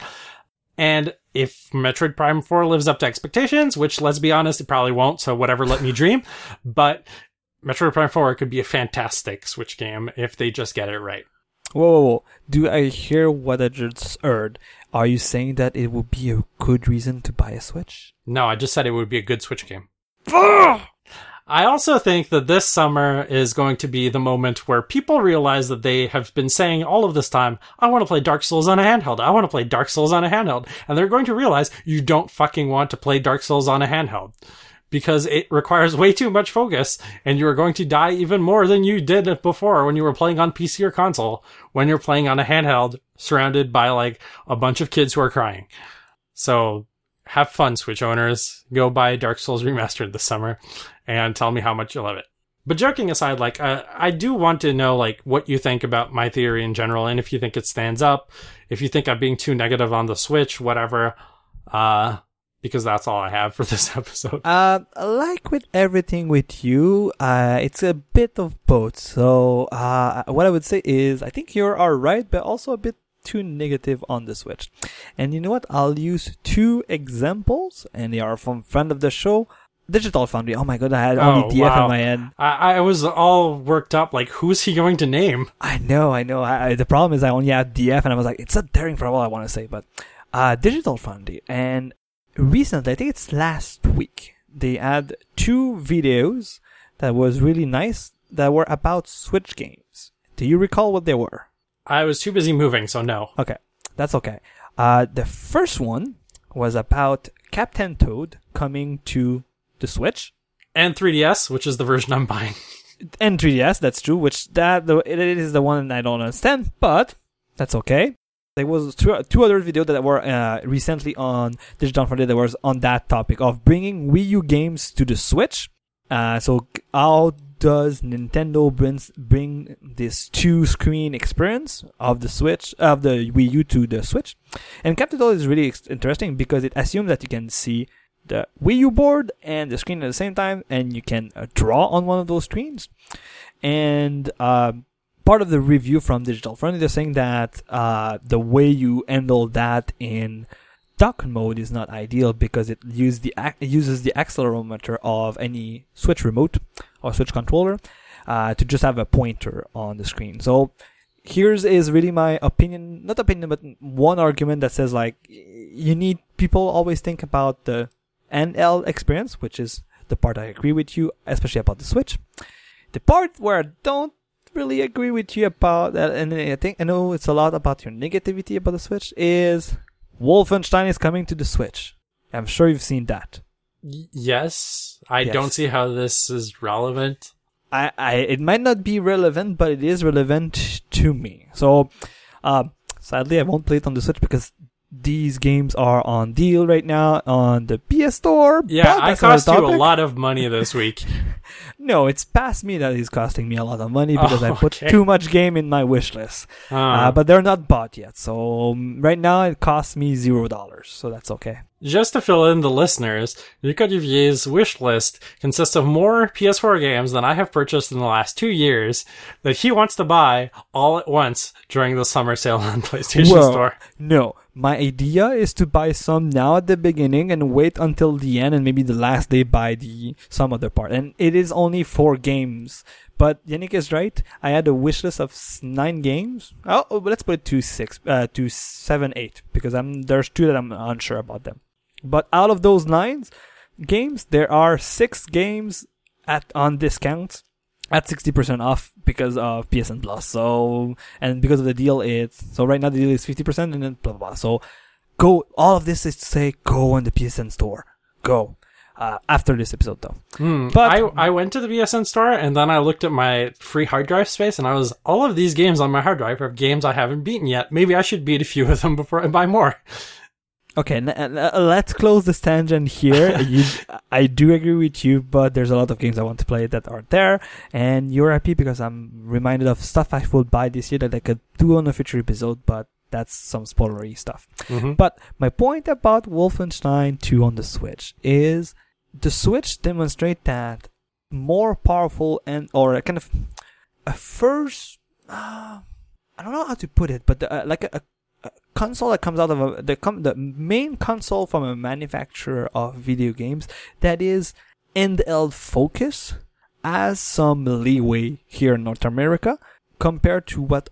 And if Metroid Prime 4 lives up to expectations, which let's be honest, it probably won't, so whatever, let me dream. But Metroid Prime 4 could be a fantastic Switch game if they just get it right. Whoa, whoa, whoa. Do I hear what I just heard? Are you saying that it would be a good reason to buy a Switch? No, I just said it would be a good Switch game. I also think that this summer is going to be the moment where people realize that they have been saying all of this time, I want to play Dark Souls on a handheld. I want to play Dark Souls on a handheld. And they're going to realize you don't fucking want to play Dark Souls on a handheld because it requires way too much focus and you are going to die even more than you did before when you were playing on PC or console when you're playing on a handheld surrounded by like a bunch of kids who are crying. So have fun, Switch owners. Go buy Dark Souls Remastered this summer and tell me how much you love it. But joking aside, like uh, I do want to know like what you think about my theory in general, and if you think it stands up, if you think I'm being too negative on the Switch, whatever. Uh, because that's all I have for this episode. Uh, like with everything with you, uh, it's a bit of both. So, uh, what I would say is, I think you're alright, but also a bit too negative on the Switch. And you know what? I'll use two examples, and they are from friend of the show, Digital Foundry. Oh my god, I had only Oh, DF wow. in my head. I, I was all worked up. Like, who's he going to name? I know, I know. I, I- the problem is I only had DF, and I was like, it's not daring for all I want to say, but uh, Digital Foundry. And recently, I think it's last week, they had two videos that was really nice that were about Switch games. Do you recall what they were? I was too busy moving, so no. Okay, that's okay. Uh, the first one was about Captain Toad coming to the Switch And 3DS, which is the version I'm buying. and 3DS. That's true. Which that the it is the one I don't understand, but that's okay. There was two, two other videos that were uh, recently on Digital Foundry that was on that topic of bringing Wii U games to the Switch. Uh, so how does Nintendo brings bring this two screen experience of the Switch of the Wii U to the Switch? And Captain Toad is really interesting because it assumes that you can see the Wii U board and the screen at the same time, and you can uh, draw on one of those screens. And uh, part of the review from Digital Foundry, they're saying that uh, the way you handle that in dock mode is not ideal because it use the it uses the accelerometer of any Switch remote or Switch controller uh, to just have a pointer on the screen. So here's is really my opinion, not opinion, but one argument that says like you need people always think about the NL experience, which is the part I agree with you, especially about the Switch. The part where I don't really agree with you about that, and I think I know it's a lot about your negativity about the Switch, is Wolfenstein is coming to the Switch. I'm sure you've seen that. Yes, I Yes. don't see how this is relevant. I, I, it might not be relevant, but it is relevant to me. So, uh, sadly, I won't play it on the Switch because these games are on deal right now on the PS Store. Yeah, I cost you a lot of money this week. No, it's past me that is costing me a lot of money because I Oh, put okay. too much game in my wish list. Uh, Uh, but they're not bought yet. So um, right now it costs me zero dollars. So that's okay. just to fill in the listeners, Luca Duvier's wish list consists of more PS4 games than I have purchased in the last two years that he wants to buy all at once during the summer sale on PlayStation Well, Store. No, my idea is to buy some now at the beginning and wait until the end and maybe the last day buy the some other part. And it is only four games. But Yannick is right. I had a wish list of nine games. Oh, oh, let's put it to six, uh, to seven, eight, because I'm there's two that I'm unsure about them. But out of those nine games, there are six games at on discount at 60% off because of PSN Plus. So, and because of the deal, it's, so right now the deal is 50% and then blah, blah, blah. So go, all of this is to say go on the PSN store. Go. Uh, after this episode though. Hmm. But- I, I went to the PSN store and then I looked at my free hard drive space and I was, all of these games on my hard drive are games I haven't beaten yet. Maybe I should beat a few of them before I buy more. Okay, n- n- uh, let's close this tangent here. you, I do agree with you, but there's a lot of games I want to play that aren't there, and you're happy because I'm reminded of stuff I will buy this year that I could do on a future episode, but that's some spoilery stuff. Mhm. But my point about Wolfenstein 2 on the Switch is the Switch demonstrate that more powerful and or a kind of a first uh, I don't know how to put it, but the, uh, like a, a, console that comes out of a, the com- the main console from a manufacturer of video games that is end focus has some leeway here in North America compared to what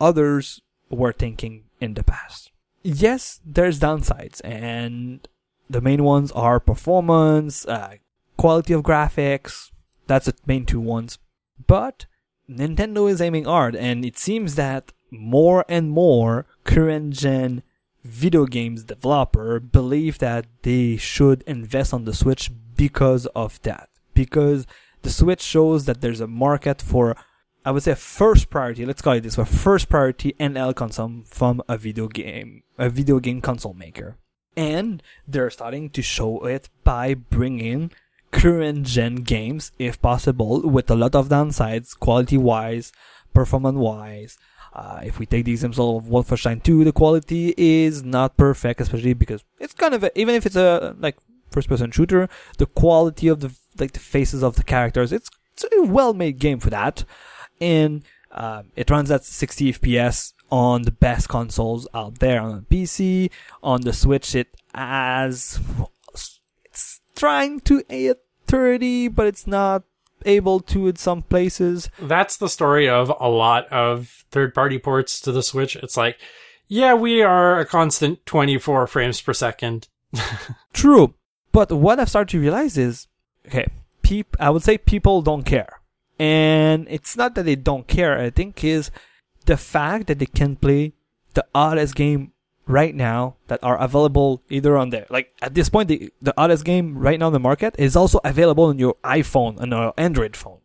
others were thinking in the past. Yes, there's downsides, and the main ones are performance, uh, quality of graphics. That's the main two ones. But Nintendo is aiming hard, and it seems that more and more current gen video games developer believe that they should invest on the Switch because of that. Because the Switch shows that there's a market for, I would say, first priority. Let's call it this: for first priority NL console from a video game, a video game console maker, and they're starting to show it by bringing current gen games, if possible, with a lot of downsides, quality wise, performance wise. Uh, if we take the example of Wolfenstein 2, the quality is not perfect, especially because it's kind of a, even if it's a like first person shooter, the quality of the like the faces of the characters, it's, it's a well made game for that, and um, it runs at 60 FPS on the best consoles out there on the PC. On the Switch, it as it's trying to a 30, but it's not able to in some places. That's the story of a lot of third party ports to the Switch. It's like, yeah, we are a constant 24 frames per second. True. But what I've started to realize is, okay, peop- I would say people don't care. And it's not that they don't care, I think is the fact that they can play the oddest game right now that are available either on there. Like at this point, the, the oddest game right now in the market is also available on your iPhone and your Android phone.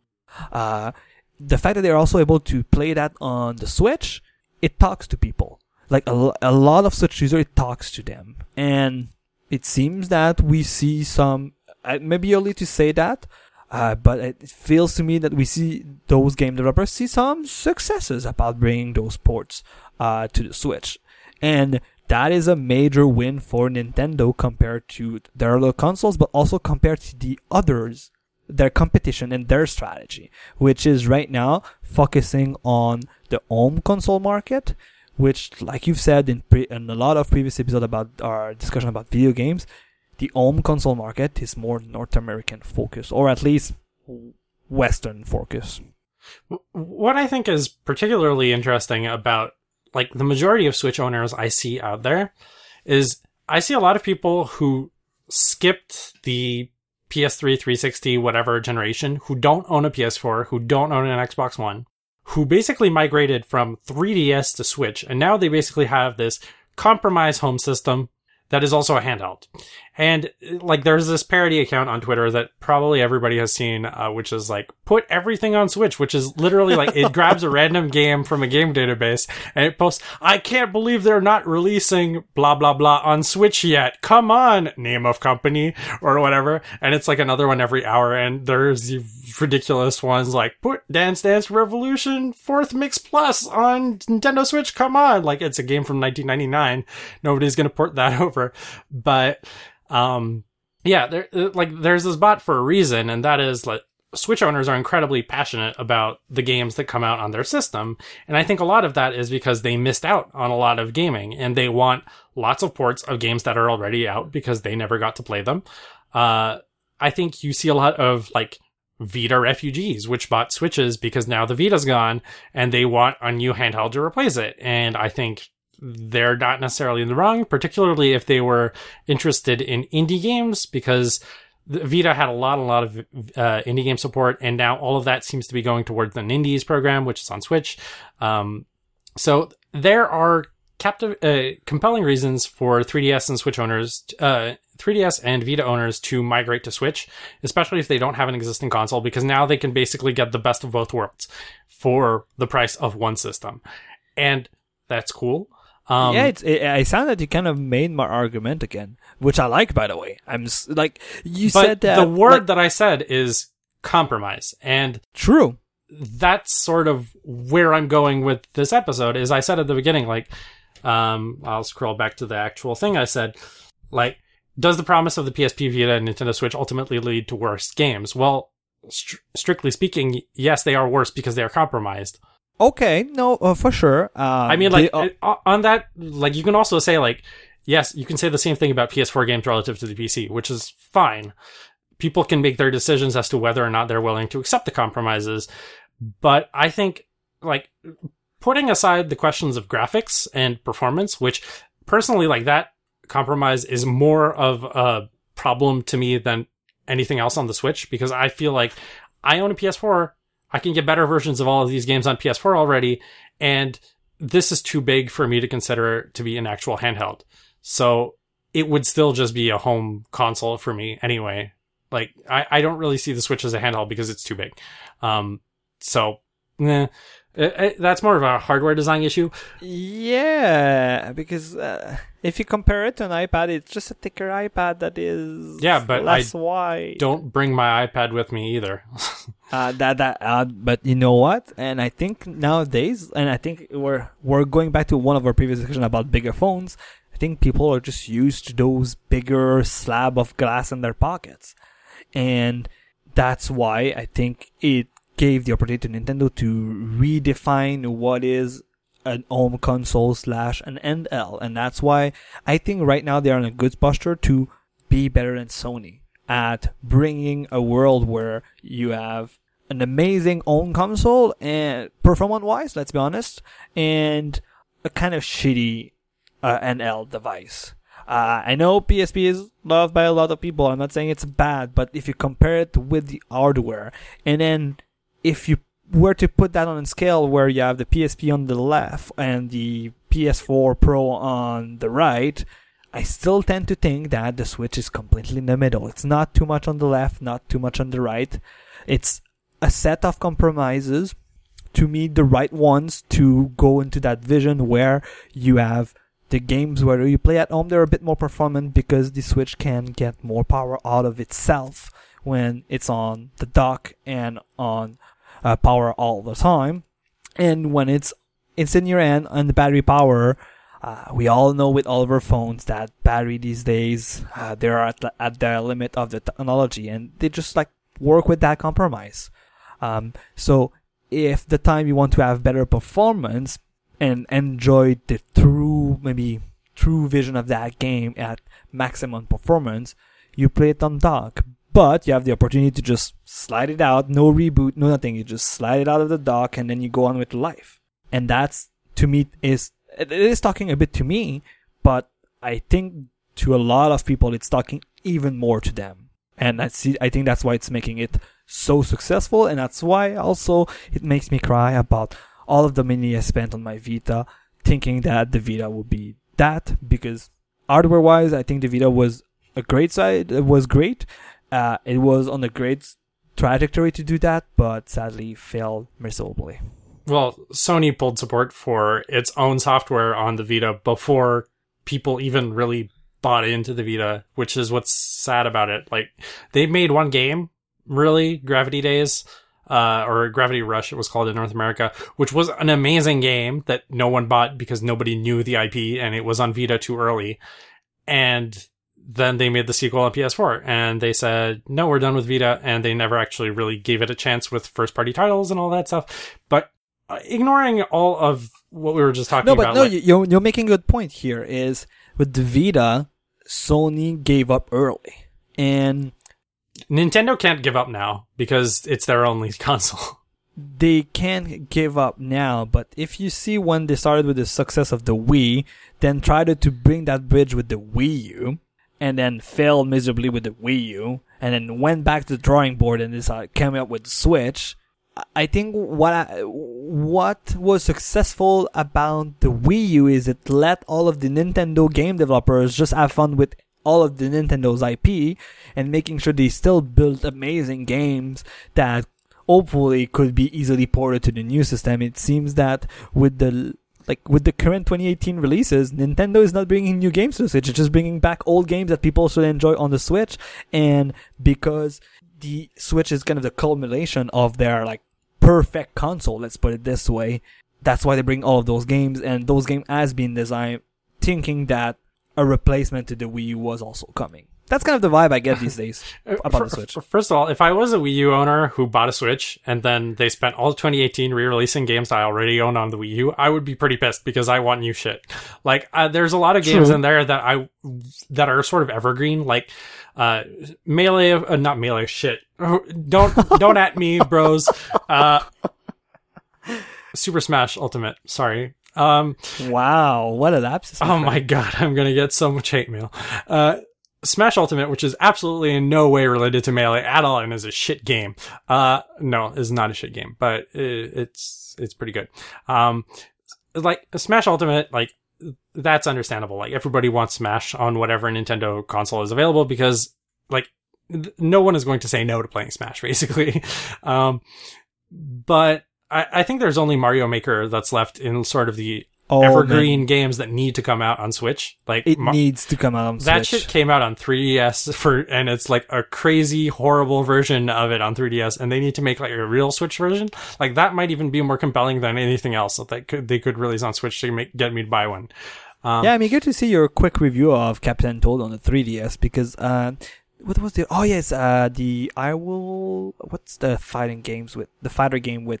Uh, the fact that they're also able to play that on the Switch, it talks to people. Like a, a lot of Switch users, it talks to them. And it seems that we see some, uh, maybe early to say that, uh, but it feels to me that we see those game developers see some successes about bringing those ports uh, to the Switch. And that is a major win for Nintendo compared to their other consoles, but also compared to the others, their competition and their strategy, which is right now focusing on the home console market, which, like you've said in, pre- in a lot of previous episodes about our discussion about video games, the home console market is more North American focus, or at least Western focus. What I think is particularly interesting about like the majority of Switch owners I see out there is I see a lot of people who skipped the PS3, 360, whatever generation, who don't own a PS4, who don't own an Xbox One, who basically migrated from 3DS to Switch, and now they basically have this compromise home system that is also a handheld. And like, there's this parody account on Twitter that probably everybody has seen, uh, which is like, put everything on Switch, which is literally like, it grabs a random game from a game database and it posts, I can't believe they're not releasing blah, blah, blah on Switch yet. Come on, name of company or whatever. And it's like another one every hour. And there's ridiculous ones like, put Dance Dance Revolution fourth mix plus on Nintendo Switch. Come on. Like, it's a game from 1999. Nobody's going to port that over. But, um, yeah, there, like, there's this bot for a reason, and that is like, Switch owners are incredibly passionate about the games that come out on their system. And I think a lot of that is because they missed out on a lot of gaming and they want lots of ports of games that are already out because they never got to play them. Uh, I think you see a lot of like Vita refugees, which bought Switches because now the Vita's gone and they want a new handheld to replace it. And I think they're not necessarily in the wrong, particularly if they were interested in indie games because the Vita had a lot, a lot of uh, indie game support, and now all of that seems to be going towards Nindies program, which is on Switch. Um, so there are uh, compelling reasons for 3DS and Switch owners, uh, 3DS and Vita owners to migrate to Switch, especially if they don't have an existing console, because now they can basically get the best of both worlds for the price of one system, and that's cool. Um, yeah, it's, it, I sound that you kind of made my argument again, which I like, by the way. I'm like you said that the word like, that I said is compromise, and true. that's sort of where I'm going with this episode. Is I said at the beginning, like, um, I'll scroll back to the actual thing I said, like, does the promise of the PSP Vita and Nintendo Switch ultimately lead to worse games? Well, str- strictly speaking, yes, they are worse because they are compromised. Okay, no, uh, for sure. Um, I mean, like, they- uh, on that, like, you can also say, like, yes, you can say the same thing about PS4 games relative to the PC, which is fine. People can make their decisions as to whether or not they're willing to accept the compromises. But I think, like, putting aside the questions of graphics and performance, which personally, like, that compromise is more of a problem to me than anything else on the Switch because I feel like I own a PS4. I can get better versions of all of these games on PS4 already. And this is too big for me to consider to be an actual handheld. So it would still just be a home console for me anyway. Like I, I don't really see the Switch as a handheld because it's too big. Um, so eh, eh, that's more of a hardware design issue. yeah, because uh, if you compare it to an iPad, it's just a thicker iPad that is Yeah, but I less wide. Don't bring my iPad with me either. Uh, that that uh, but you know what? And I think nowadays, and I think we're we're going back to one of our previous discussion about bigger phones. I think people are just used to those bigger slab of glass in their pockets, and that's why I think it gave the opportunity to Nintendo to redefine what is an home console slash an NL, and that's why I think right now they're in a good posture to be better than Sony at bringing a world where you have an amazing own console and performance wise, let's be honest, and a kind of shitty uh, NL device. Uh, I know PSP is loved by a lot of people. I'm not saying it's bad, but if you compare it with the hardware, and then if you were to put that on a scale where you have the PSP on the left and the PS4 Pro on the right, I still tend to think that the Switch is completely in the middle. It's not too much on the left, not too much on the right. It's a set of compromises to meet the right ones to go into that vision where you have the games where you play at home they're a bit more performant because the switch can get more power out of itself when it's on the dock and on uh, power all the time and when it's it's in your hand and the battery power uh, we all know with all of our phones that battery these days uh, they're at the, at the limit of the technology and they just like work with that compromise um, so if the time you want to have better performance and enjoy the true maybe true vision of that game at maximum performance, you play it on dock. But you have the opportunity to just slide it out, no reboot, no nothing. You just slide it out of the dock and then you go on with life. And that's to me is it is talking a bit to me, but I think to a lot of people it's talking even more to them. And I see I think that's why it's making it so successful and that's why also it makes me cry about all of the money I spent on my Vita thinking that the Vita would be that because hardware wise I think the Vita was a great side it was great uh, it was on a great trajectory to do that but sadly failed miserably Well, Sony pulled support for its own software on the Vita before people even really bought into the Vita, which is what's sad about it. Like they made one game, really, Gravity Daze, uh, or Gravity Rush, it was called in North America, which was an amazing game that no one bought because nobody knew the IP and it was on Vita too early. And then they made the sequel on PS4 and they said, no, we're done with Vita. And they never actually really gave it a chance with first party titles and all that stuff. But uh, ignoring all of what we were just talking about, no but about, no like- you- you're, you're making a good point here is with the Vita Sony gave up early and Nintendo can't give up now because it's their only console. they can't give up now, but if you see when they started with the success of the Wii, then tried to bring that bridge with the Wii U, and then failed miserably with the Wii U, and then went back to the drawing board and decided uh, came up with Switch. I- I think what I, what was successful about the Wii U is it let all of the Nintendo game developers just have fun with all of the Nintendo's IP and making sure they still built amazing games that hopefully could be easily ported to the new system. It seems that with the like with the current 2018 releases, Nintendo is not bringing new games to the Switch. It's just bringing back old games that people should enjoy on the Switch. And because the Switch is kind of the culmination of their like perfect console, let's put it this way, that's why they bring all of those games. And those games has been designed thinking that a replacement to the Wii U was also coming. That's kind of the vibe I get these days about the Switch. First of all, if I was a Wii U owner who bought a Switch and then they spent all 2018 re-releasing games I already own on the Wii U, I would be pretty pissed because I want new shit. Like, uh, there's a lot of games True. in there that I that are sort of evergreen, like uh, melee, uh, not melee, shit. Don't don't at me, bros. Uh, Super Smash Ultimate. Sorry. Um, Wow, what a lapsus. Oh my god, I'm gonna get so much hate mail. Uh, Smash Ultimate, which is absolutely in no way related to Melee at all and is a shit game. Uh, no, is not a shit game, but it's, it's pretty good. Um, like Smash Ultimate, like, that's understandable. Like everybody wants Smash on whatever Nintendo console is available because, like, no one is going to say no to playing Smash, basically. um, but I, I think there's only Mario Maker that's left in sort of the Oh, man. evergreen games that need to come out on Switch. Like It needs to come out on Switch. that Switch. shit came out on 3DS for, and it's like a crazy, horrible version of it on 3DS, and they need to make like a real Switch version. Like that might even be more compelling than anything else that they could they could release on Switch to make get me to buy one. Um, yeah, I'm eager to see your quick review of Captain Toad on the 3DS because uh, what was the? Oh yes, uh, the I will. What's the fighting games with the fighter game with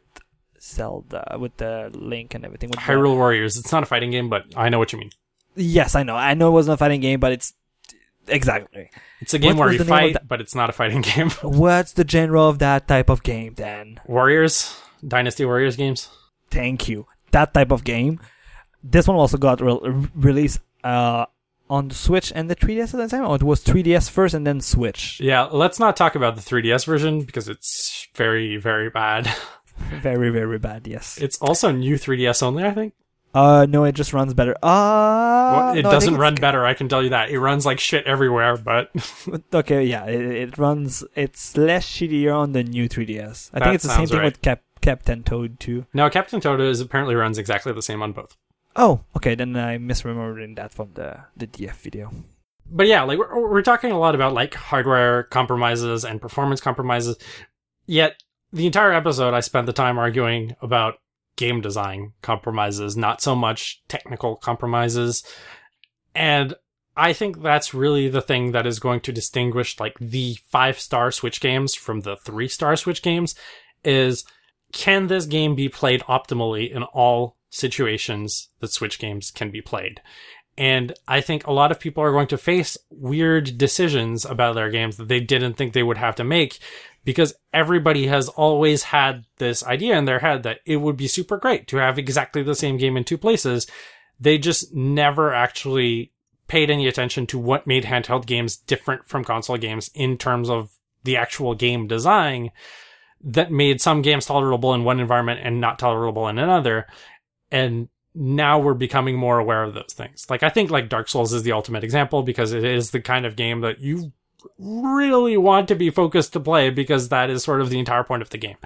Zelda with the Link and everything? With the- Hyrule Warriors. It's not a fighting game, but I know what you mean. yes, I know. I know it wasn't a fighting game, but it's exactly. It's a game What where you the fight, but it's not a fighting game. What's the genre of that type of game then? Warriors, Dynasty Warriors games. Thank you. That type of game. This one also got re- re- released uh, on the Switch and the 3DS at the same time. Or it was 3DS first and then Switch. Yeah, let's not talk about the 3DS version because it's very, very bad. Very, very bad. Yes. It's also new 3DS only, I think. Uh, no, it just runs better. Uh, Well, it no, doesn't run better, I can tell you that. It runs like shit everywhere, but Okay, yeah, it, it runs. It's less shittier on the new 3DS. I That think it's the same thing right. with Cap Captain Toad too. now Captain Toad is apparently runs exactly the same on both. Oh, okay, then I misremembering that from the the DF video. But yeah, like we're, we're talking a lot about like hardware compromises and performance compromises. Yet the entire episode I spent the time arguing about game design compromises, not so much technical compromises. And I think that's really the thing that is going to distinguish like the five star Switch games from the three star Switch games is can this game be played optimally in all situations that Switch games can be played? And I think a lot of people are going to face weird decisions about their games that they didn't think they would have to make because everybody has always had this idea in their head that it would be super great to have exactly the same game in two places. They just never actually paid any attention to what made handheld games different from console games in terms of the actual game design that made some games tolerable in one environment and not tolerable in another. And now we're becoming more aware of those things. Like I think like Dark Souls is the ultimate example because it is the kind of game that you really want to be focused to play because that is sort of the entire point of the game.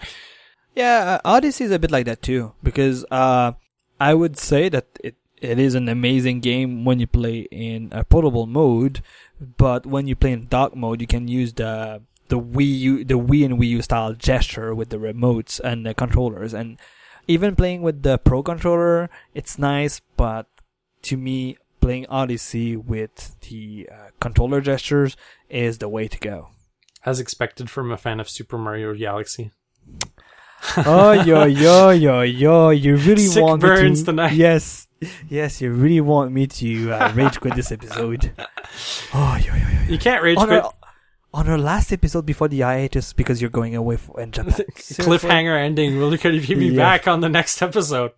Yeah, uh, Odyssey is a bit like that too because uh, I would say that it it is an amazing game when you play in a portable mode, but when you play in dock mode, you can use the the Wii U, the Wii and Wii U style gesture with the remotes and the controllers, and even playing with the Pro controller, it's nice. But to me, playing Odyssey with the uh, controller gestures is the way to go. As expected from a fan of Super Mario Galaxy. oh yo yo yo yo! You really Sick want burns me to? tonight. Yes, yes. You really want me to uh, rage quit this episode? Oh yo yo yo! yo. You can't rage On quit. our, on our last episode before the hiatus because you're going away for in Japan. Cliffhanger ending. Will you you be Yeah. back on the next episode?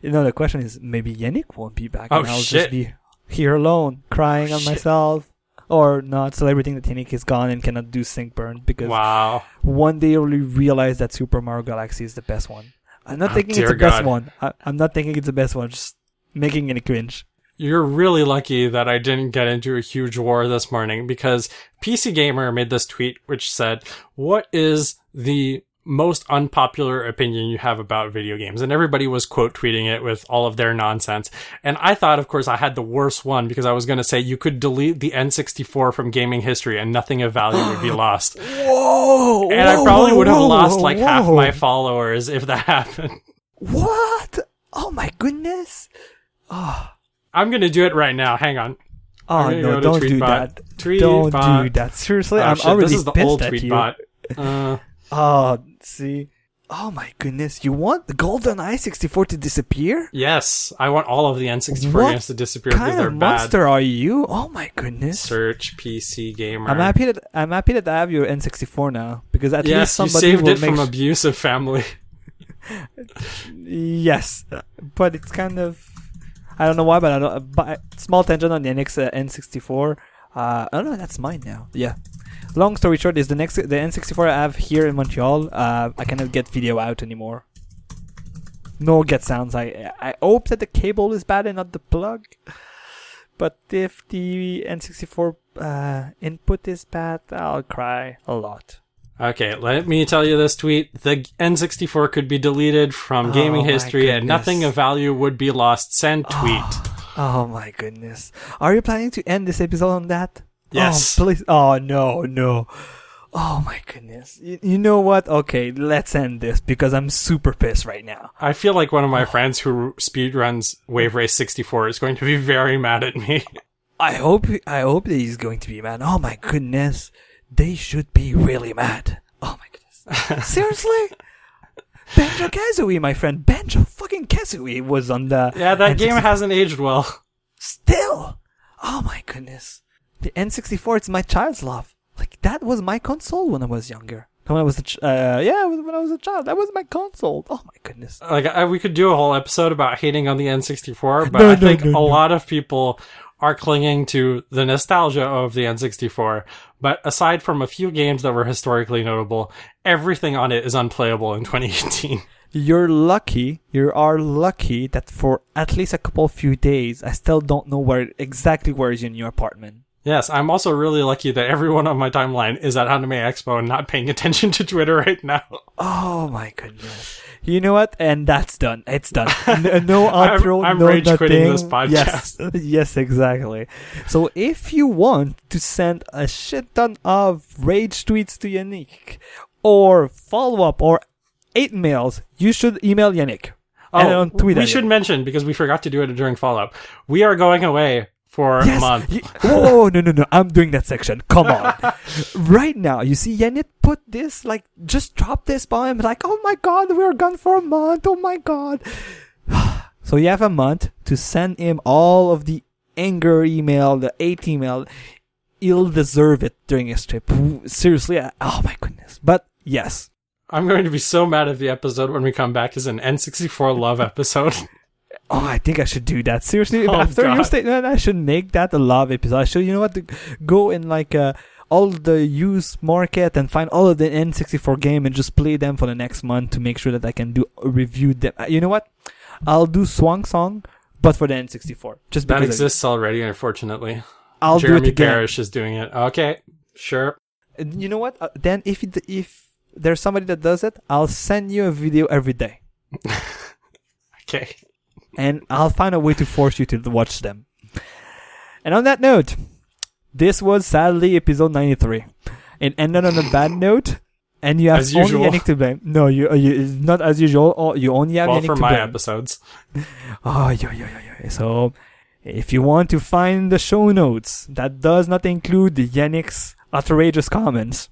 You know, the question is maybe Yannick won't be back, Oh, and I'll shit. just be here alone, crying oh, on Shit. myself. or not celebrating that Yannick is gone and cannot do sync burn because Wow. one day you'll realize that Super Mario Galaxy is the best one. I'm not Oh, thinking it's the best one. I, I'm not thinking it's the best one. Just making it cringe. You're really lucky that I didn't get into a huge war this morning because PC Gamer made this tweet which said, What is the most unpopular opinion you have about video games? And everybody was quote tweeting it with all of their nonsense. And I thought, of course, I had the worst one because I was going to say you could delete the N64 from gaming history and nothing of value would be lost. Whoa! And I probably would have lost like half my followers if that happened. What? Oh my goodness! I'm going to do it right now. Hang on. Oh no! Don't do Tweetbot. that! Tweetbot. Don't do that! Seriously, Oh, I'm shit, already this is the pissed old at you. Tweetbot. Uh, Oh, see. Oh my goodness! You want the Golden Eye 64 to disappear? Yes, I want all of the N64 What games to disappear because kind they're of bad. monster are you? Oh my goodness! Search PC gamer. I'm happy that I'm happy that I have your N64 now because at least yes, you somebody saved will it make from sh- abusive family. Yes, but it's kind of I don't know why, but I don't. But small tangent on the NX uh, N64. Uh, oh no, that's mine now. Yeah. Long story short, is the next the N64 I have here in Montreal. Uh, I cannot get video out anymore. No get sounds. I I hope that the cable is bad and not the plug. But if the N64 uh, input is bad, I'll cry a lot. Okay, let me tell you this tweet. The N64 could be deleted from Oh gaming history and nothing of value would be lost. Send tweet. Oh my goodness. Are you planning to end this episode on that? Oh, yes. Oh, please. Oh, no, no. Oh my goodness. You, you know what? Okay, let's end this because I'm super pissed right now. I feel like one of my friends who speedruns Wave Race 64 is going to be very mad at me. I hope I hope that he's going to be mad. Oh my goodness. They should be really mad. Oh my goodness. Seriously? Banjo Kazooie, my friend. Banjo fucking Kazooie was on the yeah, that game N64 hasn't aged well. Still! Oh my goodness. The N64, it's my child's love. Like, that was my console when I was younger. When I was a ch- uh, yeah, when I was a child. That was my console. Oh my goodness. like I, we could do a whole episode about hating on the N64, but No, I no, think no, a lot of people are clinging to the nostalgia of the N64. But aside from a few games that were historically notable, everything on it is unplayable in 2018. You're lucky, you are lucky that for at least a couple few days, I still don't know where, exactly where is in your new apartment. Yes, I'm also really lucky that everyone on my timeline is at Anime Expo and not paying attention to Twitter right now. Oh my goodness. You know what? And that's done. It's done. No I'm- outro. I'm no rage quitting nothing. this podcast. Yes, yes, exactly. So if you want to send a shit ton of rage tweets to Yannick, or follow up, or eight mails, you should email Yannick. and Oh, on tweet we should mention because we forgot to do it during follow up. We are going away for a month. y- Whoa, no, no, no. I'm doing that section. Come on. right now, you see, Yannick put this, like, just drop this bomb. Like, oh my god, we're gone for a month. Oh my god. so you have a month to send him all of the anger email, the hate email. He'll deserve it during his trip. Seriously. I- Oh my goodness. But yes. I'm going to be so mad at the episode when we come back is an N64 love episode. Oh, I think I should do that. Seriously, Oh, after your God. statement, I should make that a love episode. I should, you know what, to go in like uh, all the used market and find all of the N64 game and just play them for the next month to make sure that I can do review them. Uh, You know what? I'll do Swang Song, but for the N64, just that exists already, unfortunately. I'll do Jeremy it again. Parish is doing it. Okay, sure. You know what? Uh, then if it, if there's somebody that does it, I'll send you a video every day. Okay. And I'll find a way to force you to watch them. And on that note, this was sadly episode 93. It ended on a bad note, and you have As only usual. Yannick to blame. No, you, uh, you not as usual. Oh, you only have Well, Yannick for to my blame. episodes. Oh, yeah, yeah, yeah, yeah. So, if you want to find the show notes that does not include Yannick's outrageous comments,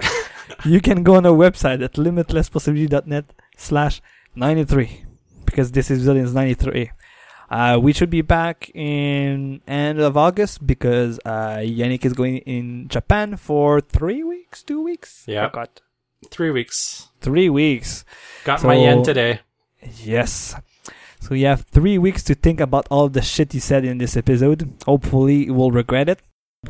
you can go on our website at limitlesspossibility.net slash 93 because this is is 93. Uh, we should be back in end of August because uh, Yannick is going in Japan for three weeks, two weeks. Yep. Forgot. Three weeks. three weeks. Got my So- yen today. Yes. So you have three weeks to think about all the shit you said in this episode. Hopefully, you will regret it.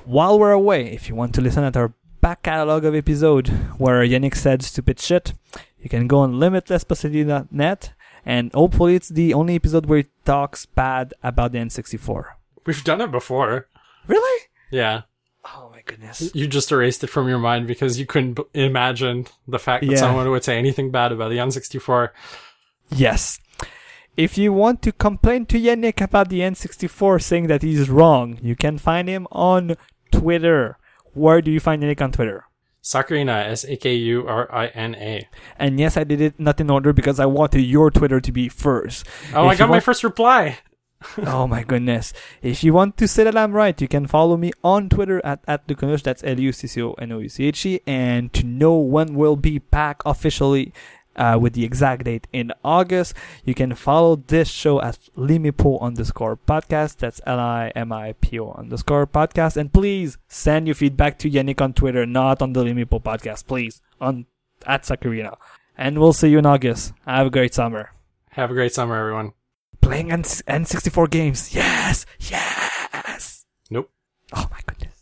While we're away, if you want to listen at our back catalog of episode where Yannick said stupid shit, you can go on limitlesspossibility.net and hopefully it's the only episode where he talks bad about the N64. We've done it before. Really? Yeah. Oh my goodness. You just erased it from your mind because you couldn't b- imagine the fact that Yeah. someone would say anything bad about the N64. Yes. If you want to complain to Yannick about the N64 saying that he's wrong, you can find him on Twitter. Where do you find Yannick on Twitter? Sakurina, S A K U R I N A. And yes, I did it not in order because I wanted your Twitter to be first. Oh, If I got my first reply. oh my goodness. If you want to say that I'm right, you can follow me on Twitter at, at Lucanush, that's L-U-C-C-O-N-O-U-C-H-E, and to know when we'll be back officially uh, with the exact date in August, you can follow this show at Limipo underscore podcast, that's L-I-M-I-P-O underscore podcast, and please send your feedback to Yannick on Twitter, not on the Limipo podcast, please, on at Sakurina. And we'll see you in August. Have a great summer. Have a great summer, everyone. Playing N- N64 games. Yes! Yes! Nope. Oh my goodness.